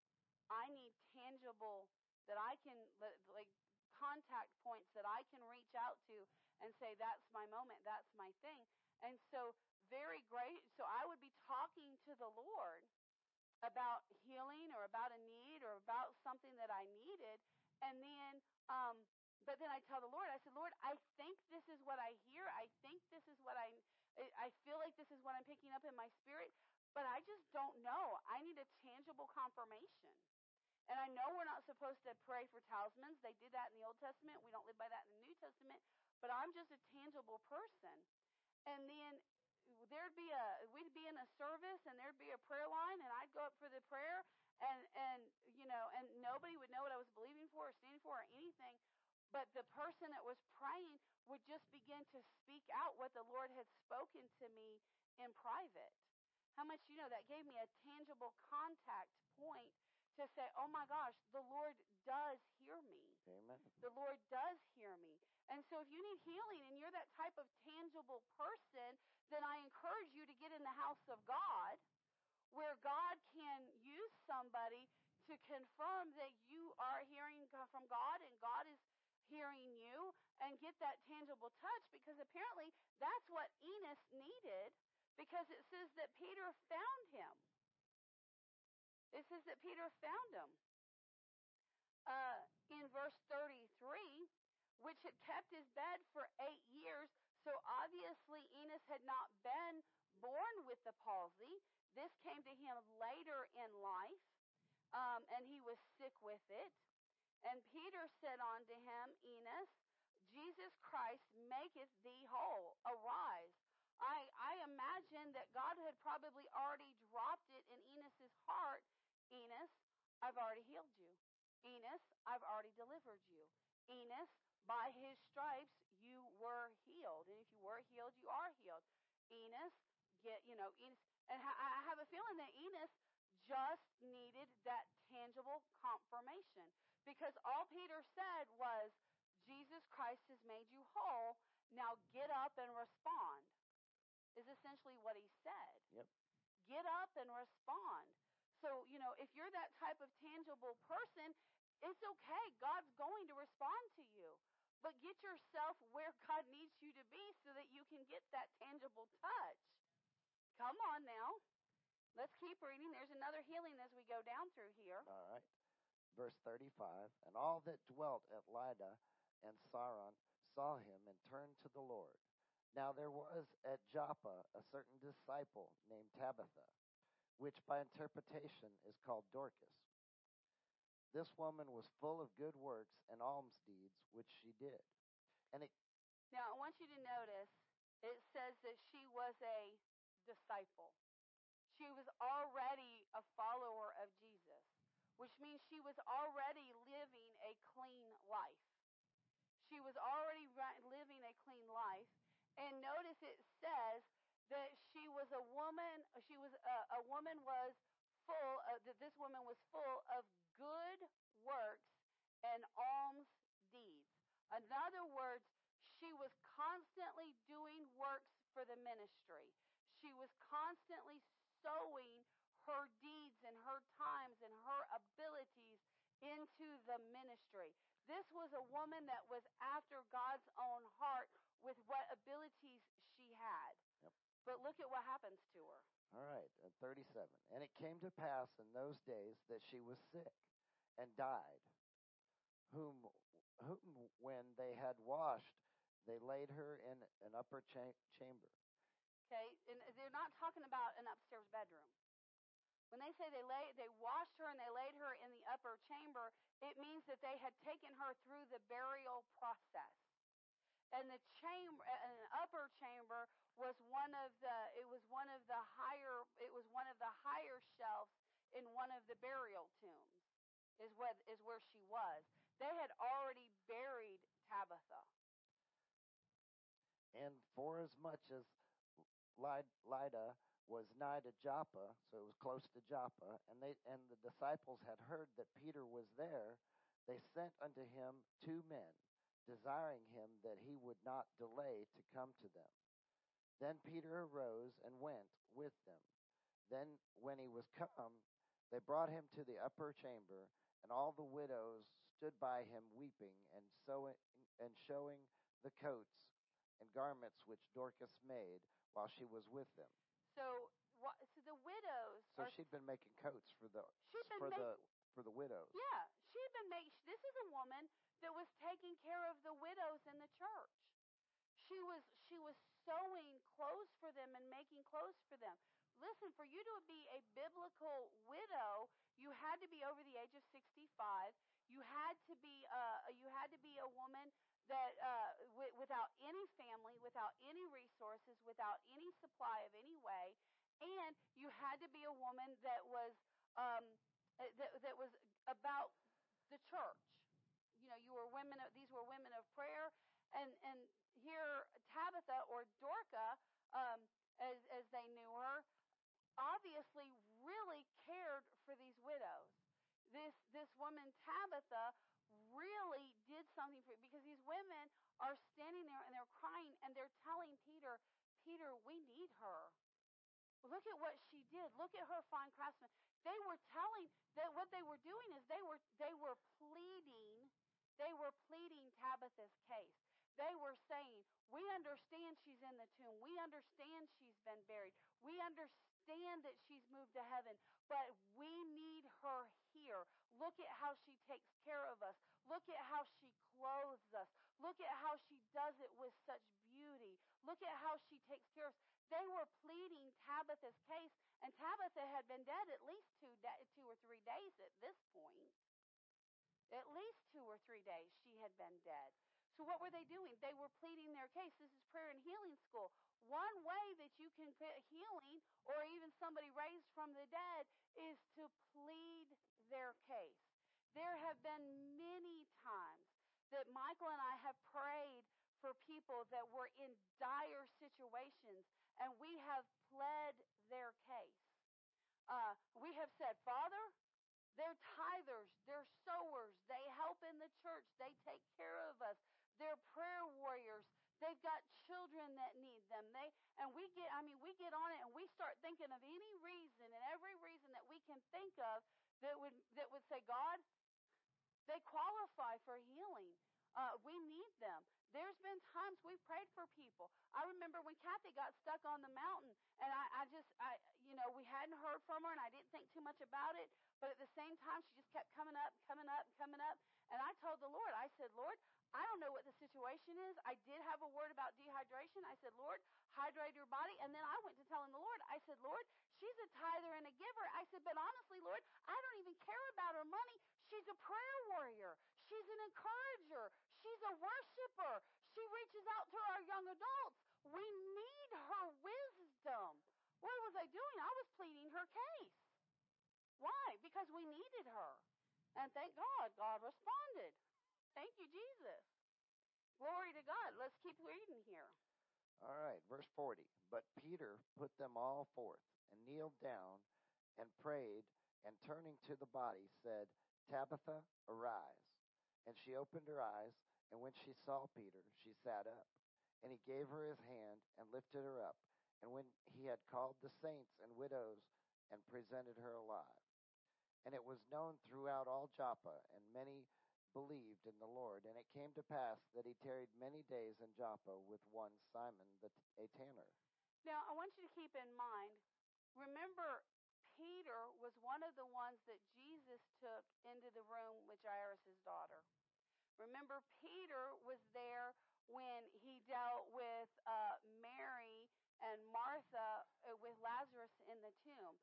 I need tangible that I can like contact points that I can reach out to and say that's my moment, that's my thing. And so very great so I would be talking to the Lord about healing or about a need or about something that I needed and then um but then I tell the Lord, I said, Lord, I think this is what I hear. I think this is what I I feel like this is what I'm picking up in my spirit. But I just don't know. I need a tangible confirmation. And I know we're not supposed to pray for talismans. They did that in the Old Testament. We don't live by that in the New Testament. But I'm just a tangible person. And then there'd be a we'd be in a service and there'd be a prayer line and I'd go up for the prayer and and you know and nobody would know what I was believing for or standing for or anything. But the person that was praying would just begin to speak out what the Lord had spoken to me in private. How much you know that gave me a tangible contact point to say, oh my gosh, the Lord does hear me. Amen. The Lord does hear me. And so if you need healing and you're that type of tangible person, then I encourage you to get in the house of God where God can use somebody to confirm that you are hearing from God and God is hearing you and get that tangible touch because apparently that's what Enos needed because it says that Peter found him. It says that Peter found him. Uh, in verse 33, which had kept his bed for eight years. So obviously, Enos had not been born with the palsy. This came to him later in life, um, and he was sick with it. And Peter said unto him, Enos, Jesus Christ maketh thee whole. Arise, I, I imagine that God had probably already dropped it in Enos's heart. Enos, I've already healed you. Enos, I've already delivered you. Enos, by his stripes you were healed. And if you were healed, you are healed. Enos, get, you know, Enos, and I have a feeling that Enos just needed that tangible confirmation. Because all Peter said was, Jesus Christ has made you whole. Now get up and respond, is essentially what he said. Yep. Get up and respond. So, you know, if you're that type of tangible person, it's okay. God's going to respond to you. But get yourself where God needs you to be so that you can get that tangible touch. Come on now. Let's keep reading. There's another healing as we go down through here. All right. Verse 35 And all that dwelt at Lydda and Saron saw him and turned to the Lord. Now there was at Joppa a certain disciple named Tabitha, which by interpretation is called Dorcas. This woman was full of good works and alms deeds which she did. And it Now, I want you to notice it says that she was a disciple. She was already a follower of Jesus, which means she was already living a clean life. She was already living a clean life. And notice it says that she was a woman, she was a, a woman was full of, that this woman was full of good works and alms deeds. In other words, she was constantly doing works for the ministry. She was constantly sowing her deeds and her times and her abilities into the ministry. This was a woman that was after God's own heart with what abilities she had. Yep. But look at what happens to her. All right, uh, 37. And it came to pass in those days that she was sick and died, whom, whom when they had washed, they laid her in an upper cha- chamber. Okay, and they're not talking about an upstairs bedroom. When they say they lay, they washed her and they laid her in the upper chamber, it means that they had taken her through the burial process. And the chamber, uh, an upper chamber, was one of the. It was one of the higher. It was one of the higher shelves in one of the burial tombs. Is what is where she was. They had already buried Tabitha. And for as much as Lydda was nigh to Joppa, so it was close to Joppa, and they and the disciples had heard that Peter was there, they sent unto him two men, desiring him that he would not delay to come to them. Then Peter arose and went with them. Then when he was come, they brought him to the upper chamber, and all the widows stood by him weeping and sewing and showing the coats and garments which Dorcas made while she was with them. So, what, so the widows So are she'd been making coats for the She'd been for make- the for the widows. Yeah, she had been making. This is a woman that was taking care of the widows in the church. She was she was sewing clothes for them and making clothes for them. Listen, for you to be a biblical widow, you had to be over the age of 65. You had to be uh, you had to be a woman that uh, w- without any family, without any resources, without any supply of any way, and you had to be a woman that was um, uh, that, that was about the church. You know, you were women. Of, these were women of prayer, and and here Tabitha or Dorca, um, as as they knew her, obviously really cared for these widows. This this woman Tabitha really did something for you because these women are standing there and they're crying and they're telling Peter, Peter, we need her. Look at what she did. Look at her fine craftsman. They were telling that what they were doing is they were they were pleading, they were pleading Tabitha's case. They were saying, We understand she's in the tomb. We understand she's been buried. We understand that she's moved to heaven, but we need her here. Look at how she takes care of us. Look at how she clothes us. Look at how she does it with such beauty. Look at how she takes care of us. They were pleading Tabitha's case, and Tabitha had been dead at least two, two or three days at this point. At least two or three days she had been dead. So what were they doing? They were pleading their case. This is prayer and healing school. One way that you can get healing or even somebody raised from the dead is to plead their case. There have been many times that Michael and I have prayed for people that were in dire situations and we have pled their case. uh, we have said, Father, they're tithers, they're sowers, they help in the church, they take care of us, they're prayer warriors. They've got children that need them. They and we get I mean we get on it and we start thinking of any reason and every reason that we can think of that would that would say God they qualify for healing. Uh, we need them. There's been times we've prayed for people. I remember when Kathy got stuck on the mountain, and I, I just, I, you know, we hadn't heard from her, and I didn't think too much about it. But at the same time, she just kept coming up, coming up, coming up. And I told the Lord, I said, Lord, I don't know what the situation is. I did have a word about dehydration. I said, Lord, hydrate your body. And then I went to telling the Lord, I said, Lord, she's a tither and a giver. I said, but honestly, Lord, I don't even care about her money. She's a prayer warrior. She's an encourager. She's a worshiper. She reaches out to our young adults. We need her wisdom. What was I doing? I was pleading her case. Why? Because we needed her. And thank God, God responded. Thank you, Jesus. Glory to God. Let's keep reading here. All right, verse 40. But Peter put them all forth and kneeled down and prayed, and turning to the body said, Tabitha, arise. And she opened her eyes, and when she saw Peter, she sat up. And he gave her his hand and lifted her up. And when he had called the saints and widows and presented her alive. And it was known throughout all Joppa, and many believed in the Lord. And it came to pass that he tarried many days in Joppa with one Simon, the, a tanner. Now, I want you to keep in mind, remember, Peter was one of the ones that Jesus took into the room with Jairus' daughter. Remember, Peter was there when he dealt with uh, Mary and Martha uh, with Lazarus in the tomb.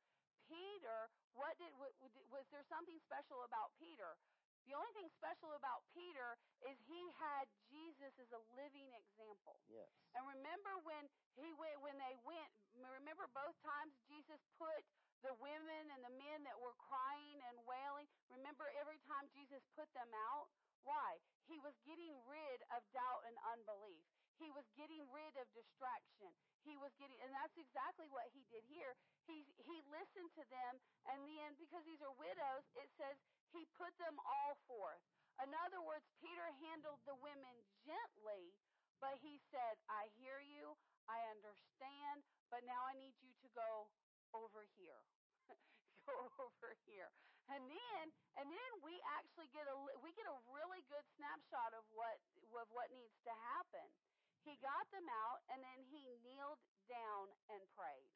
Peter, what did was there something special about Peter? The only thing special about Peter is he had Jesus as a living example. Yes. And remember when he went when they went remember both times Jesus put the women and the men that were crying and wailing, remember every time Jesus put them out? Why? He was getting rid of doubt and unbelief. He was getting rid of distraction. He was getting, and that's exactly what he did here. He he listened to them, and then because these are widows, it says he put them all forth. In other words, Peter handled the women gently, but he said, I hear you, I understand, but now I need you to go over here. go over here. And then and then we actually get a we get a really good snapshot of what of what needs to happen. He got them out and then he kneeled down and prayed.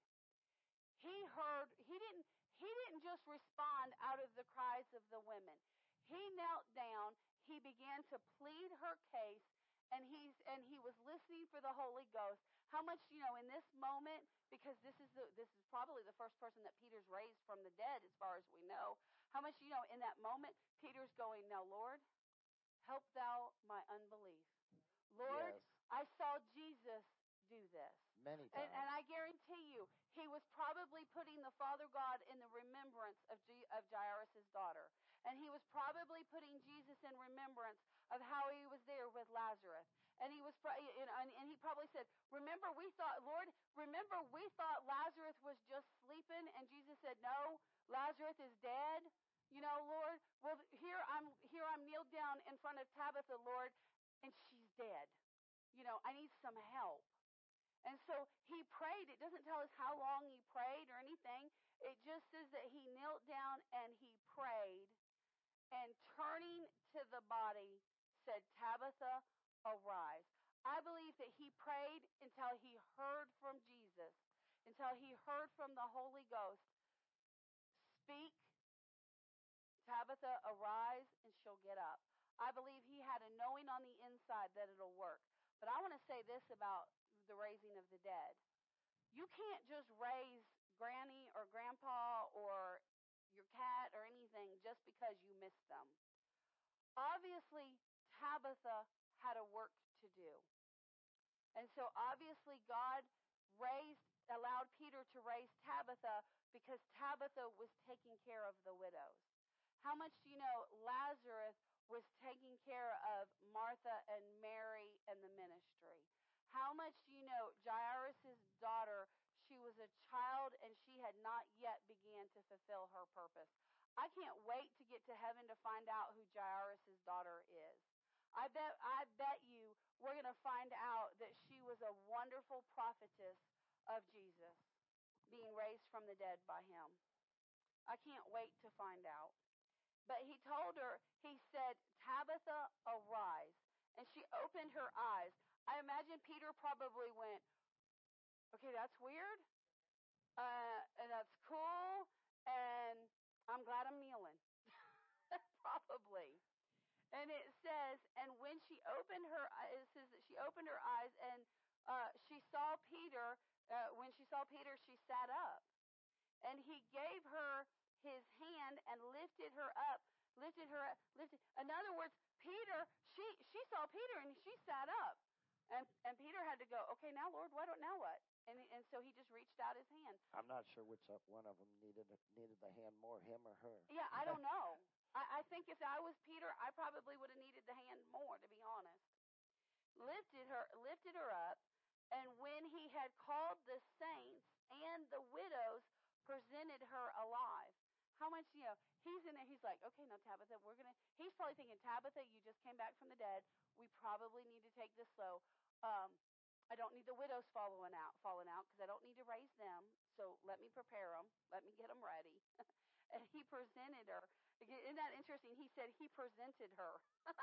He heard he didn't he didn't just respond out of the cries of the women. He knelt down, he began to plead her case, and he's and he was listening for the Holy Ghost. How much, you know, in this moment, because this is the this is probably the first person that Peter's raised from the dead, as far as we know. How much, you know, in that moment, Peter's going, Now, Lord, help thou my unbelief. Lord, yes. I saw Jesus do this. Many times. And, and I guarantee you, he was probably putting the Father God in the remembrance of, G, of Jairus' daughter. And he was probably putting Jesus in remembrance of how he was there with Lazarus. And he was, know, and, and he probably said, "Remember, we thought, Lord, remember, we thought Lazarus was just sleeping." And Jesus said, "No, Lazarus is dead." You know, Lord. Well, here I'm, here I'm kneeled down in front of Tabitha, Lord, and she's dead. You know, I need some help. And so he prayed. It doesn't tell us how long he prayed or anything. It just says that he knelt down and he prayed. And turning to the body, said, Tabitha, arise. I believe that he prayed until he heard from Jesus, until he heard from the Holy Ghost. Speak, Tabitha, arise, and she'll get up. I believe he had a knowing on the inside that it'll work. But I want to say this about the raising of the dead. You can't just raise granny or grandpa or your cat or anything just because you miss them. Obviously, Tabitha had a work to do. And so obviously God raised allowed Peter to raise Tabitha because Tabitha was taking care of the widows. How much do you know Lazarus was taking care of Martha and Mary and the ministry? How much do you know Jairus' daughter, she was a child and she had not yet began to fulfill her purpose. I can't wait to get to heaven to find out who Jairus' daughter is. I bet I bet you we're going to find out that she was a wonderful prophetess of Jesus being raised from the dead by him. I can't wait to find out. But he told her, he said, Tabitha, arise. And she opened her eyes. I imagine Peter probably went, okay, that's weird. Uh, and that's cool. And I'm glad I'm kneeling. probably. And it says, and when she opened her, it says that she opened her eyes and uh, she saw Peter. Uh, when she saw Peter, she sat up. And he gave her his hand and lifted her up, lifted her up, lifted. In other words, Peter, she she saw Peter and she sat up. And and Peter had to go, okay, now Lord, what now what? And and so he just reached out his hand. I'm not sure which one of them needed needed the hand more, him or her. Yeah, I don't know. I, I think if I was Peter, I probably would have needed the hand more, to be honest. Lifted her, lifted her up, and when he had called the saints and the widows, presented her alive. How much, you know, he's in there, he's like, okay, now Tabitha, we're going to, he's probably thinking, Tabitha, you just came back from the dead. We probably need to take this slow. Um, I don't need the widows falling out, falling out because I don't need to raise them. So let me prepare them. Let me get them ready. and he presented her. Isn't that interesting? He said he presented her.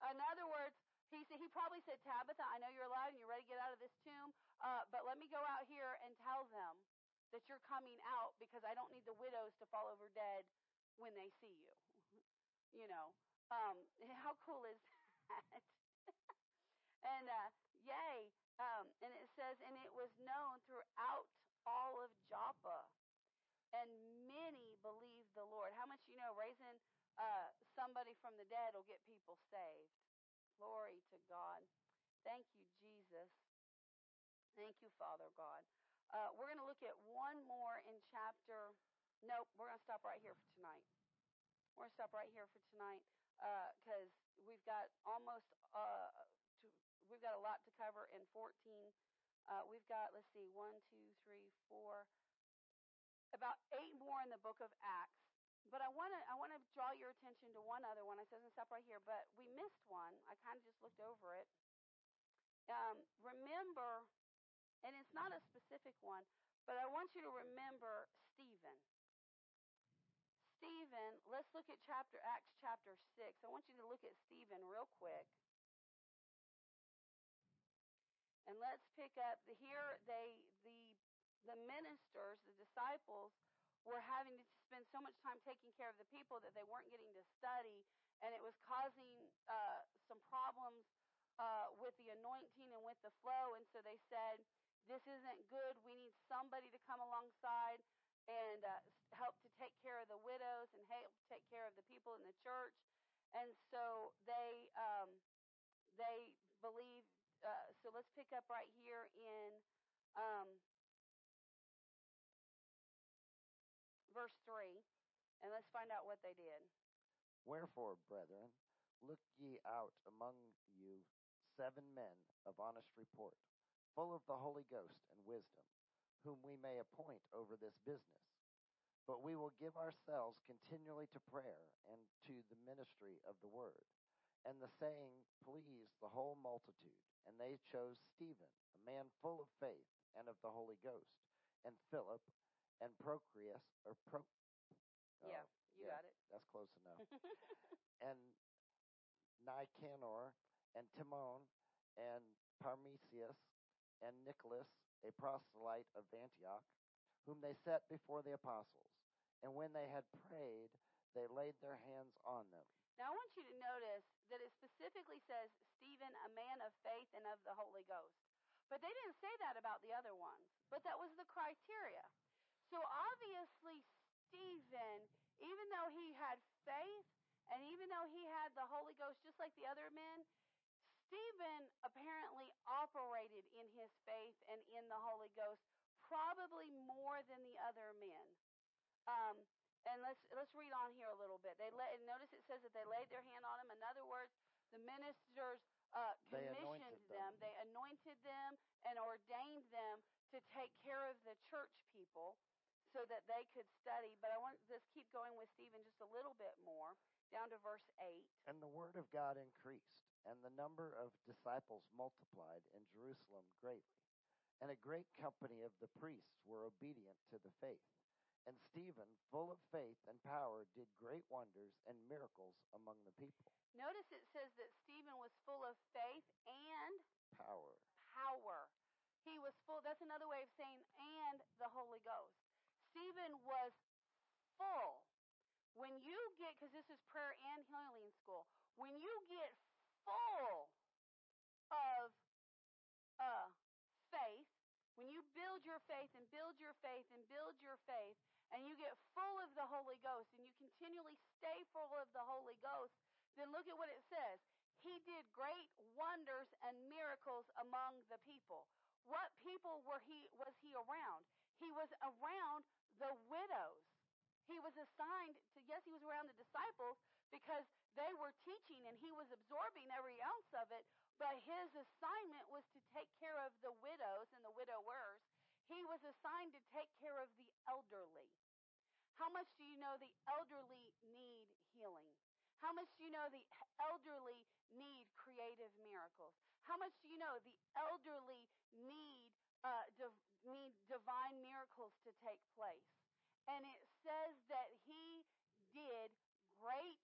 In other words, he said he probably said, Tabitha, I know you're alive and you're ready to get out of this tomb, uh, but let me go out here and tell them that you're coming out because I don't need the widows to fall over dead when they see you. you know, um, how cool is that? and uh, yay, um, and it says, and it was known throughout all of Joppa and many believed the Lord. How much you know raising uh, somebody from the dead will get people saved? Glory to God. Thank you, Jesus. Thank you, Father God. Uh, we're going to look at one more in chapter. Nope, we're going to stop right here for tonight. We're going to stop right here for tonight because uh, we've got almost uh, to, we've got a lot to cover in 14. Uh, we've got let's see, one, two, three, four about eight more in the book of Acts. But I want to I want to draw your attention to one other one. It doesn't stop right here, but we missed one. I kind of just looked over it. Um, remember, and it's not a specific one, but I want you to remember Stephen. Stephen, let's look at chapter Acts chapter six. I want you to look at Stephen real quick. And let's pick up the, here they the the ministers, the disciples, were having to spend so much time taking care of the people that they weren't getting to study, and it was causing uh, some problems uh, with the anointing and with the flow. And so they said, This isn't good. We need somebody to come alongside and uh, help to take care of the widows and help take care of the people in the church. And so they um, they believe. Uh, so let's pick up right here in um, verse 3, and let's find out what they did. Wherefore, brethren, look ye out among you seven men of honest report, full of the Holy Ghost and wisdom, whom we may appoint over this business. But we will give ourselves continually to prayer and to the ministry of the word. And the saying pleased the whole multitude, and they chose Stephen, a man full of faith and of the Holy Ghost, and Philip, and Procreus or Pro. Uh, yeah, you yeah, got it. That's close enough. and Nicanor and Timon and Parmesius and Nicholas, a proselyte of Antioch, whom they set before the apostles. And when they had prayed, they laid their hands on them. Now, I want you to notice that it specifically says Stephen, a man of faith and of the Holy Ghost. But they didn't say that about the other ones. But that was the criteria. So obviously, Stephen, even though he had faith and even though he had the Holy Ghost just like the other men, Stephen apparently operated in his faith and in the Holy Ghost probably more than the other men. Um, and let's let's read on here a little bit. They let, notice it says that they laid their hand on him. In other words, the ministers uh, commissioned anointed them. them. They anointed them and ordained them to take care of the church people so that they could study. But I want to just keep going with Stephen just a little bit more, down to verse 8. And the word of God increased, and the number of disciples multiplied in Jerusalem greatly. And a great company of the priests were obedient to the faith. And Stephen, full of faith and power, did great wonders and miracles among the people. Notice it says that Stephen was full of faith and Power. power. He was full, that's another way of saying, and the Holy Ghost. Stephen was full. When you get, because this is prayer and healing school, when you get full of uh, faith, when you build your faith and build your faith and build your faith, and you get full of the Holy Ghost and you continually stay full of the Holy Ghost, then look at what it says. He did great wonders and miracles among the people. What people were he was he around? He was around the widows. He was assigned to yes, he was around the disciples because they were teaching and he was absorbing every ounce of it, but his assignment was to take care of the widows and the widowers. He was assigned to take care of the elderly. How much do you know the elderly need healing? How much do you know the elderly need creative miracles? How much do you know the elderly need uh, div- need divine miracles to take place? And it says that he did great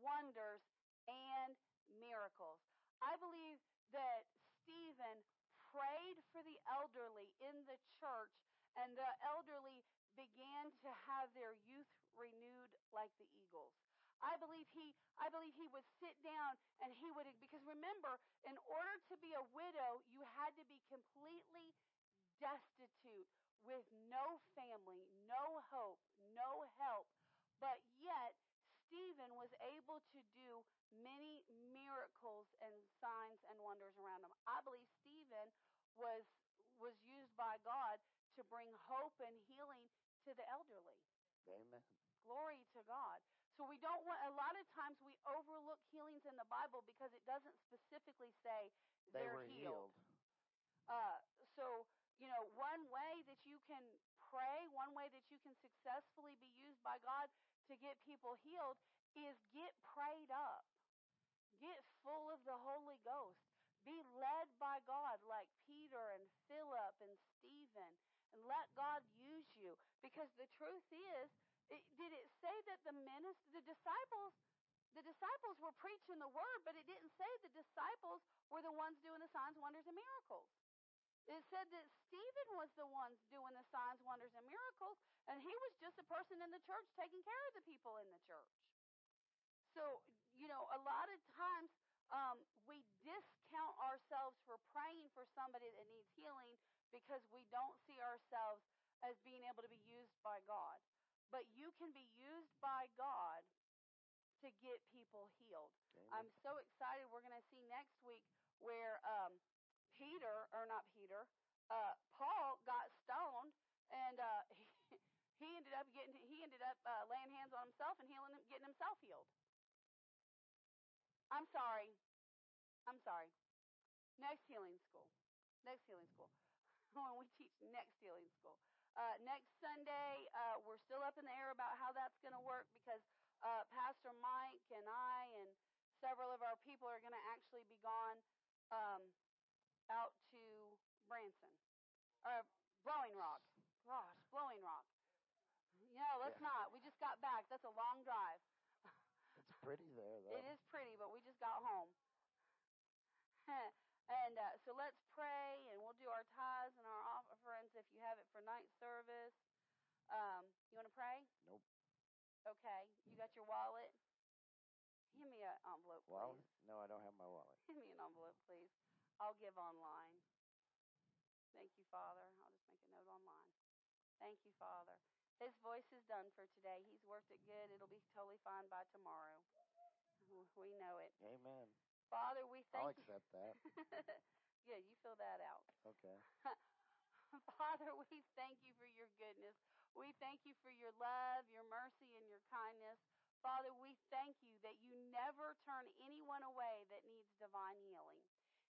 wonders and miracles. I believe that Stephen prayed for the elderly in the church, and the elderly began to have their youth renewed like the eagles. I believe he I believe he would sit down and he would because remember in order to be a widow you had to be completely destitute with no family, no hope, no help. But yet Stephen was able to do many miracles and signs and wonders around him. I believe Stephen was was used by God to bring hope and healing to the elderly. Amen. Glory to God. So we don't want a lot of times we overlook healings in the Bible because it doesn't specifically say They they're were healed. Uh, so you know, one way that you can pray, one way that you can successfully be used by God to get people healed is get prayed up. Get full of the Holy Ghost. Be led by God like Peter and Philip and Stephen and let God use you because the truth is it, did it say that the minister, the disciples, the disciples were preaching the word, but it didn't say the disciples were the ones doing the signs, wonders, and miracles. It said that Stephen was the ones doing the signs, wonders, and miracles, and he was just a person in the church taking care of the people in the church. So, you know, a lot of times um, we discount ourselves for praying for somebody that needs healing because we don't see ourselves as being able to be used by God but you can be used by God to get people healed. Amen. I'm so excited. We're going to see next week where um, Peter, or not Peter, uh, Paul got stoned, and uh, he, he ended up getting he ended up uh, laying hands on himself and healing him, getting himself healed. I'm sorry. I'm sorry. Next healing school. Next healing school. when we teach next healing school. Uh, next Sunday, uh, we're still up in the air about how that's going to work because uh, Pastor Mike and I and several of our people are going to actually be gone um, out to Branson, or Blowing Rock. Gosh, Blowing Rock. No, let's Yeah. not. We just got back. That's a long drive. It's pretty there, though. It is pretty, but we just got home. and uh, so let's pray, and we'll do our tithes and our offerings if you have it for night service. Um, you want to pray? Nope. Okay. You got your wallet? Give me an envelope, please. Wallet? No, I don't have my wallet. Give me an envelope, please. I'll give online. Thank you, Father. I'll just make a note online. Thank you, Father. His voice is done for today. He's worked it good. It'll be totally fine by tomorrow. We know it. Amen. Father, we thank I'll accept that. yeah, you fill that out. Okay. Father, we thank you for your goodness. We thank you for your love, your mercy, and your kindness. Father, we thank you that you never turn anyone away that needs divine healing.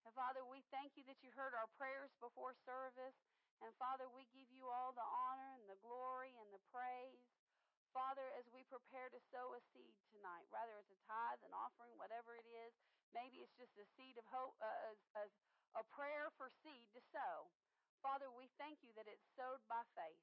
And Father, we thank you that you heard our prayers before service. And Father, we give you all the honor and the glory and the praise. Father, as we prepare to sow a seed tonight, whether it's a tithe, an offering, whatever it is, maybe it's just a seed of hope, uh, a prayer for seed to sow. Father, we thank you that it's sowed by faith.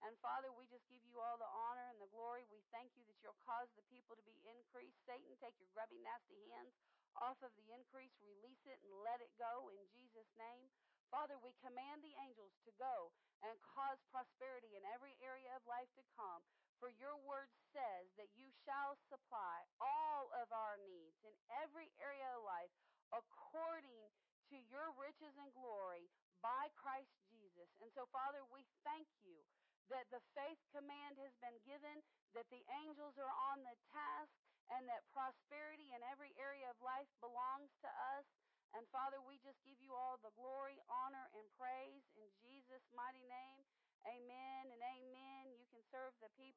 And Father, we just give you all the honor and the glory. We thank you that you'll cause the people to be increased. Satan, take your grubby, nasty hands off of the increase, release it, and let it go in Jesus' name. Father, we command the angels to go and cause prosperity in every area of life to come. For your word says that you shall supply all of our needs in every area of life according to your riches and glory by Christ Jesus. And so, Father, we thank you that the faith command has been given, that the angels are on the task, and that prosperity in every area of life belongs to us. And Father, we just give you all the glory, honor, and praise in Jesus' mighty name. Amen and amen. You can serve the people.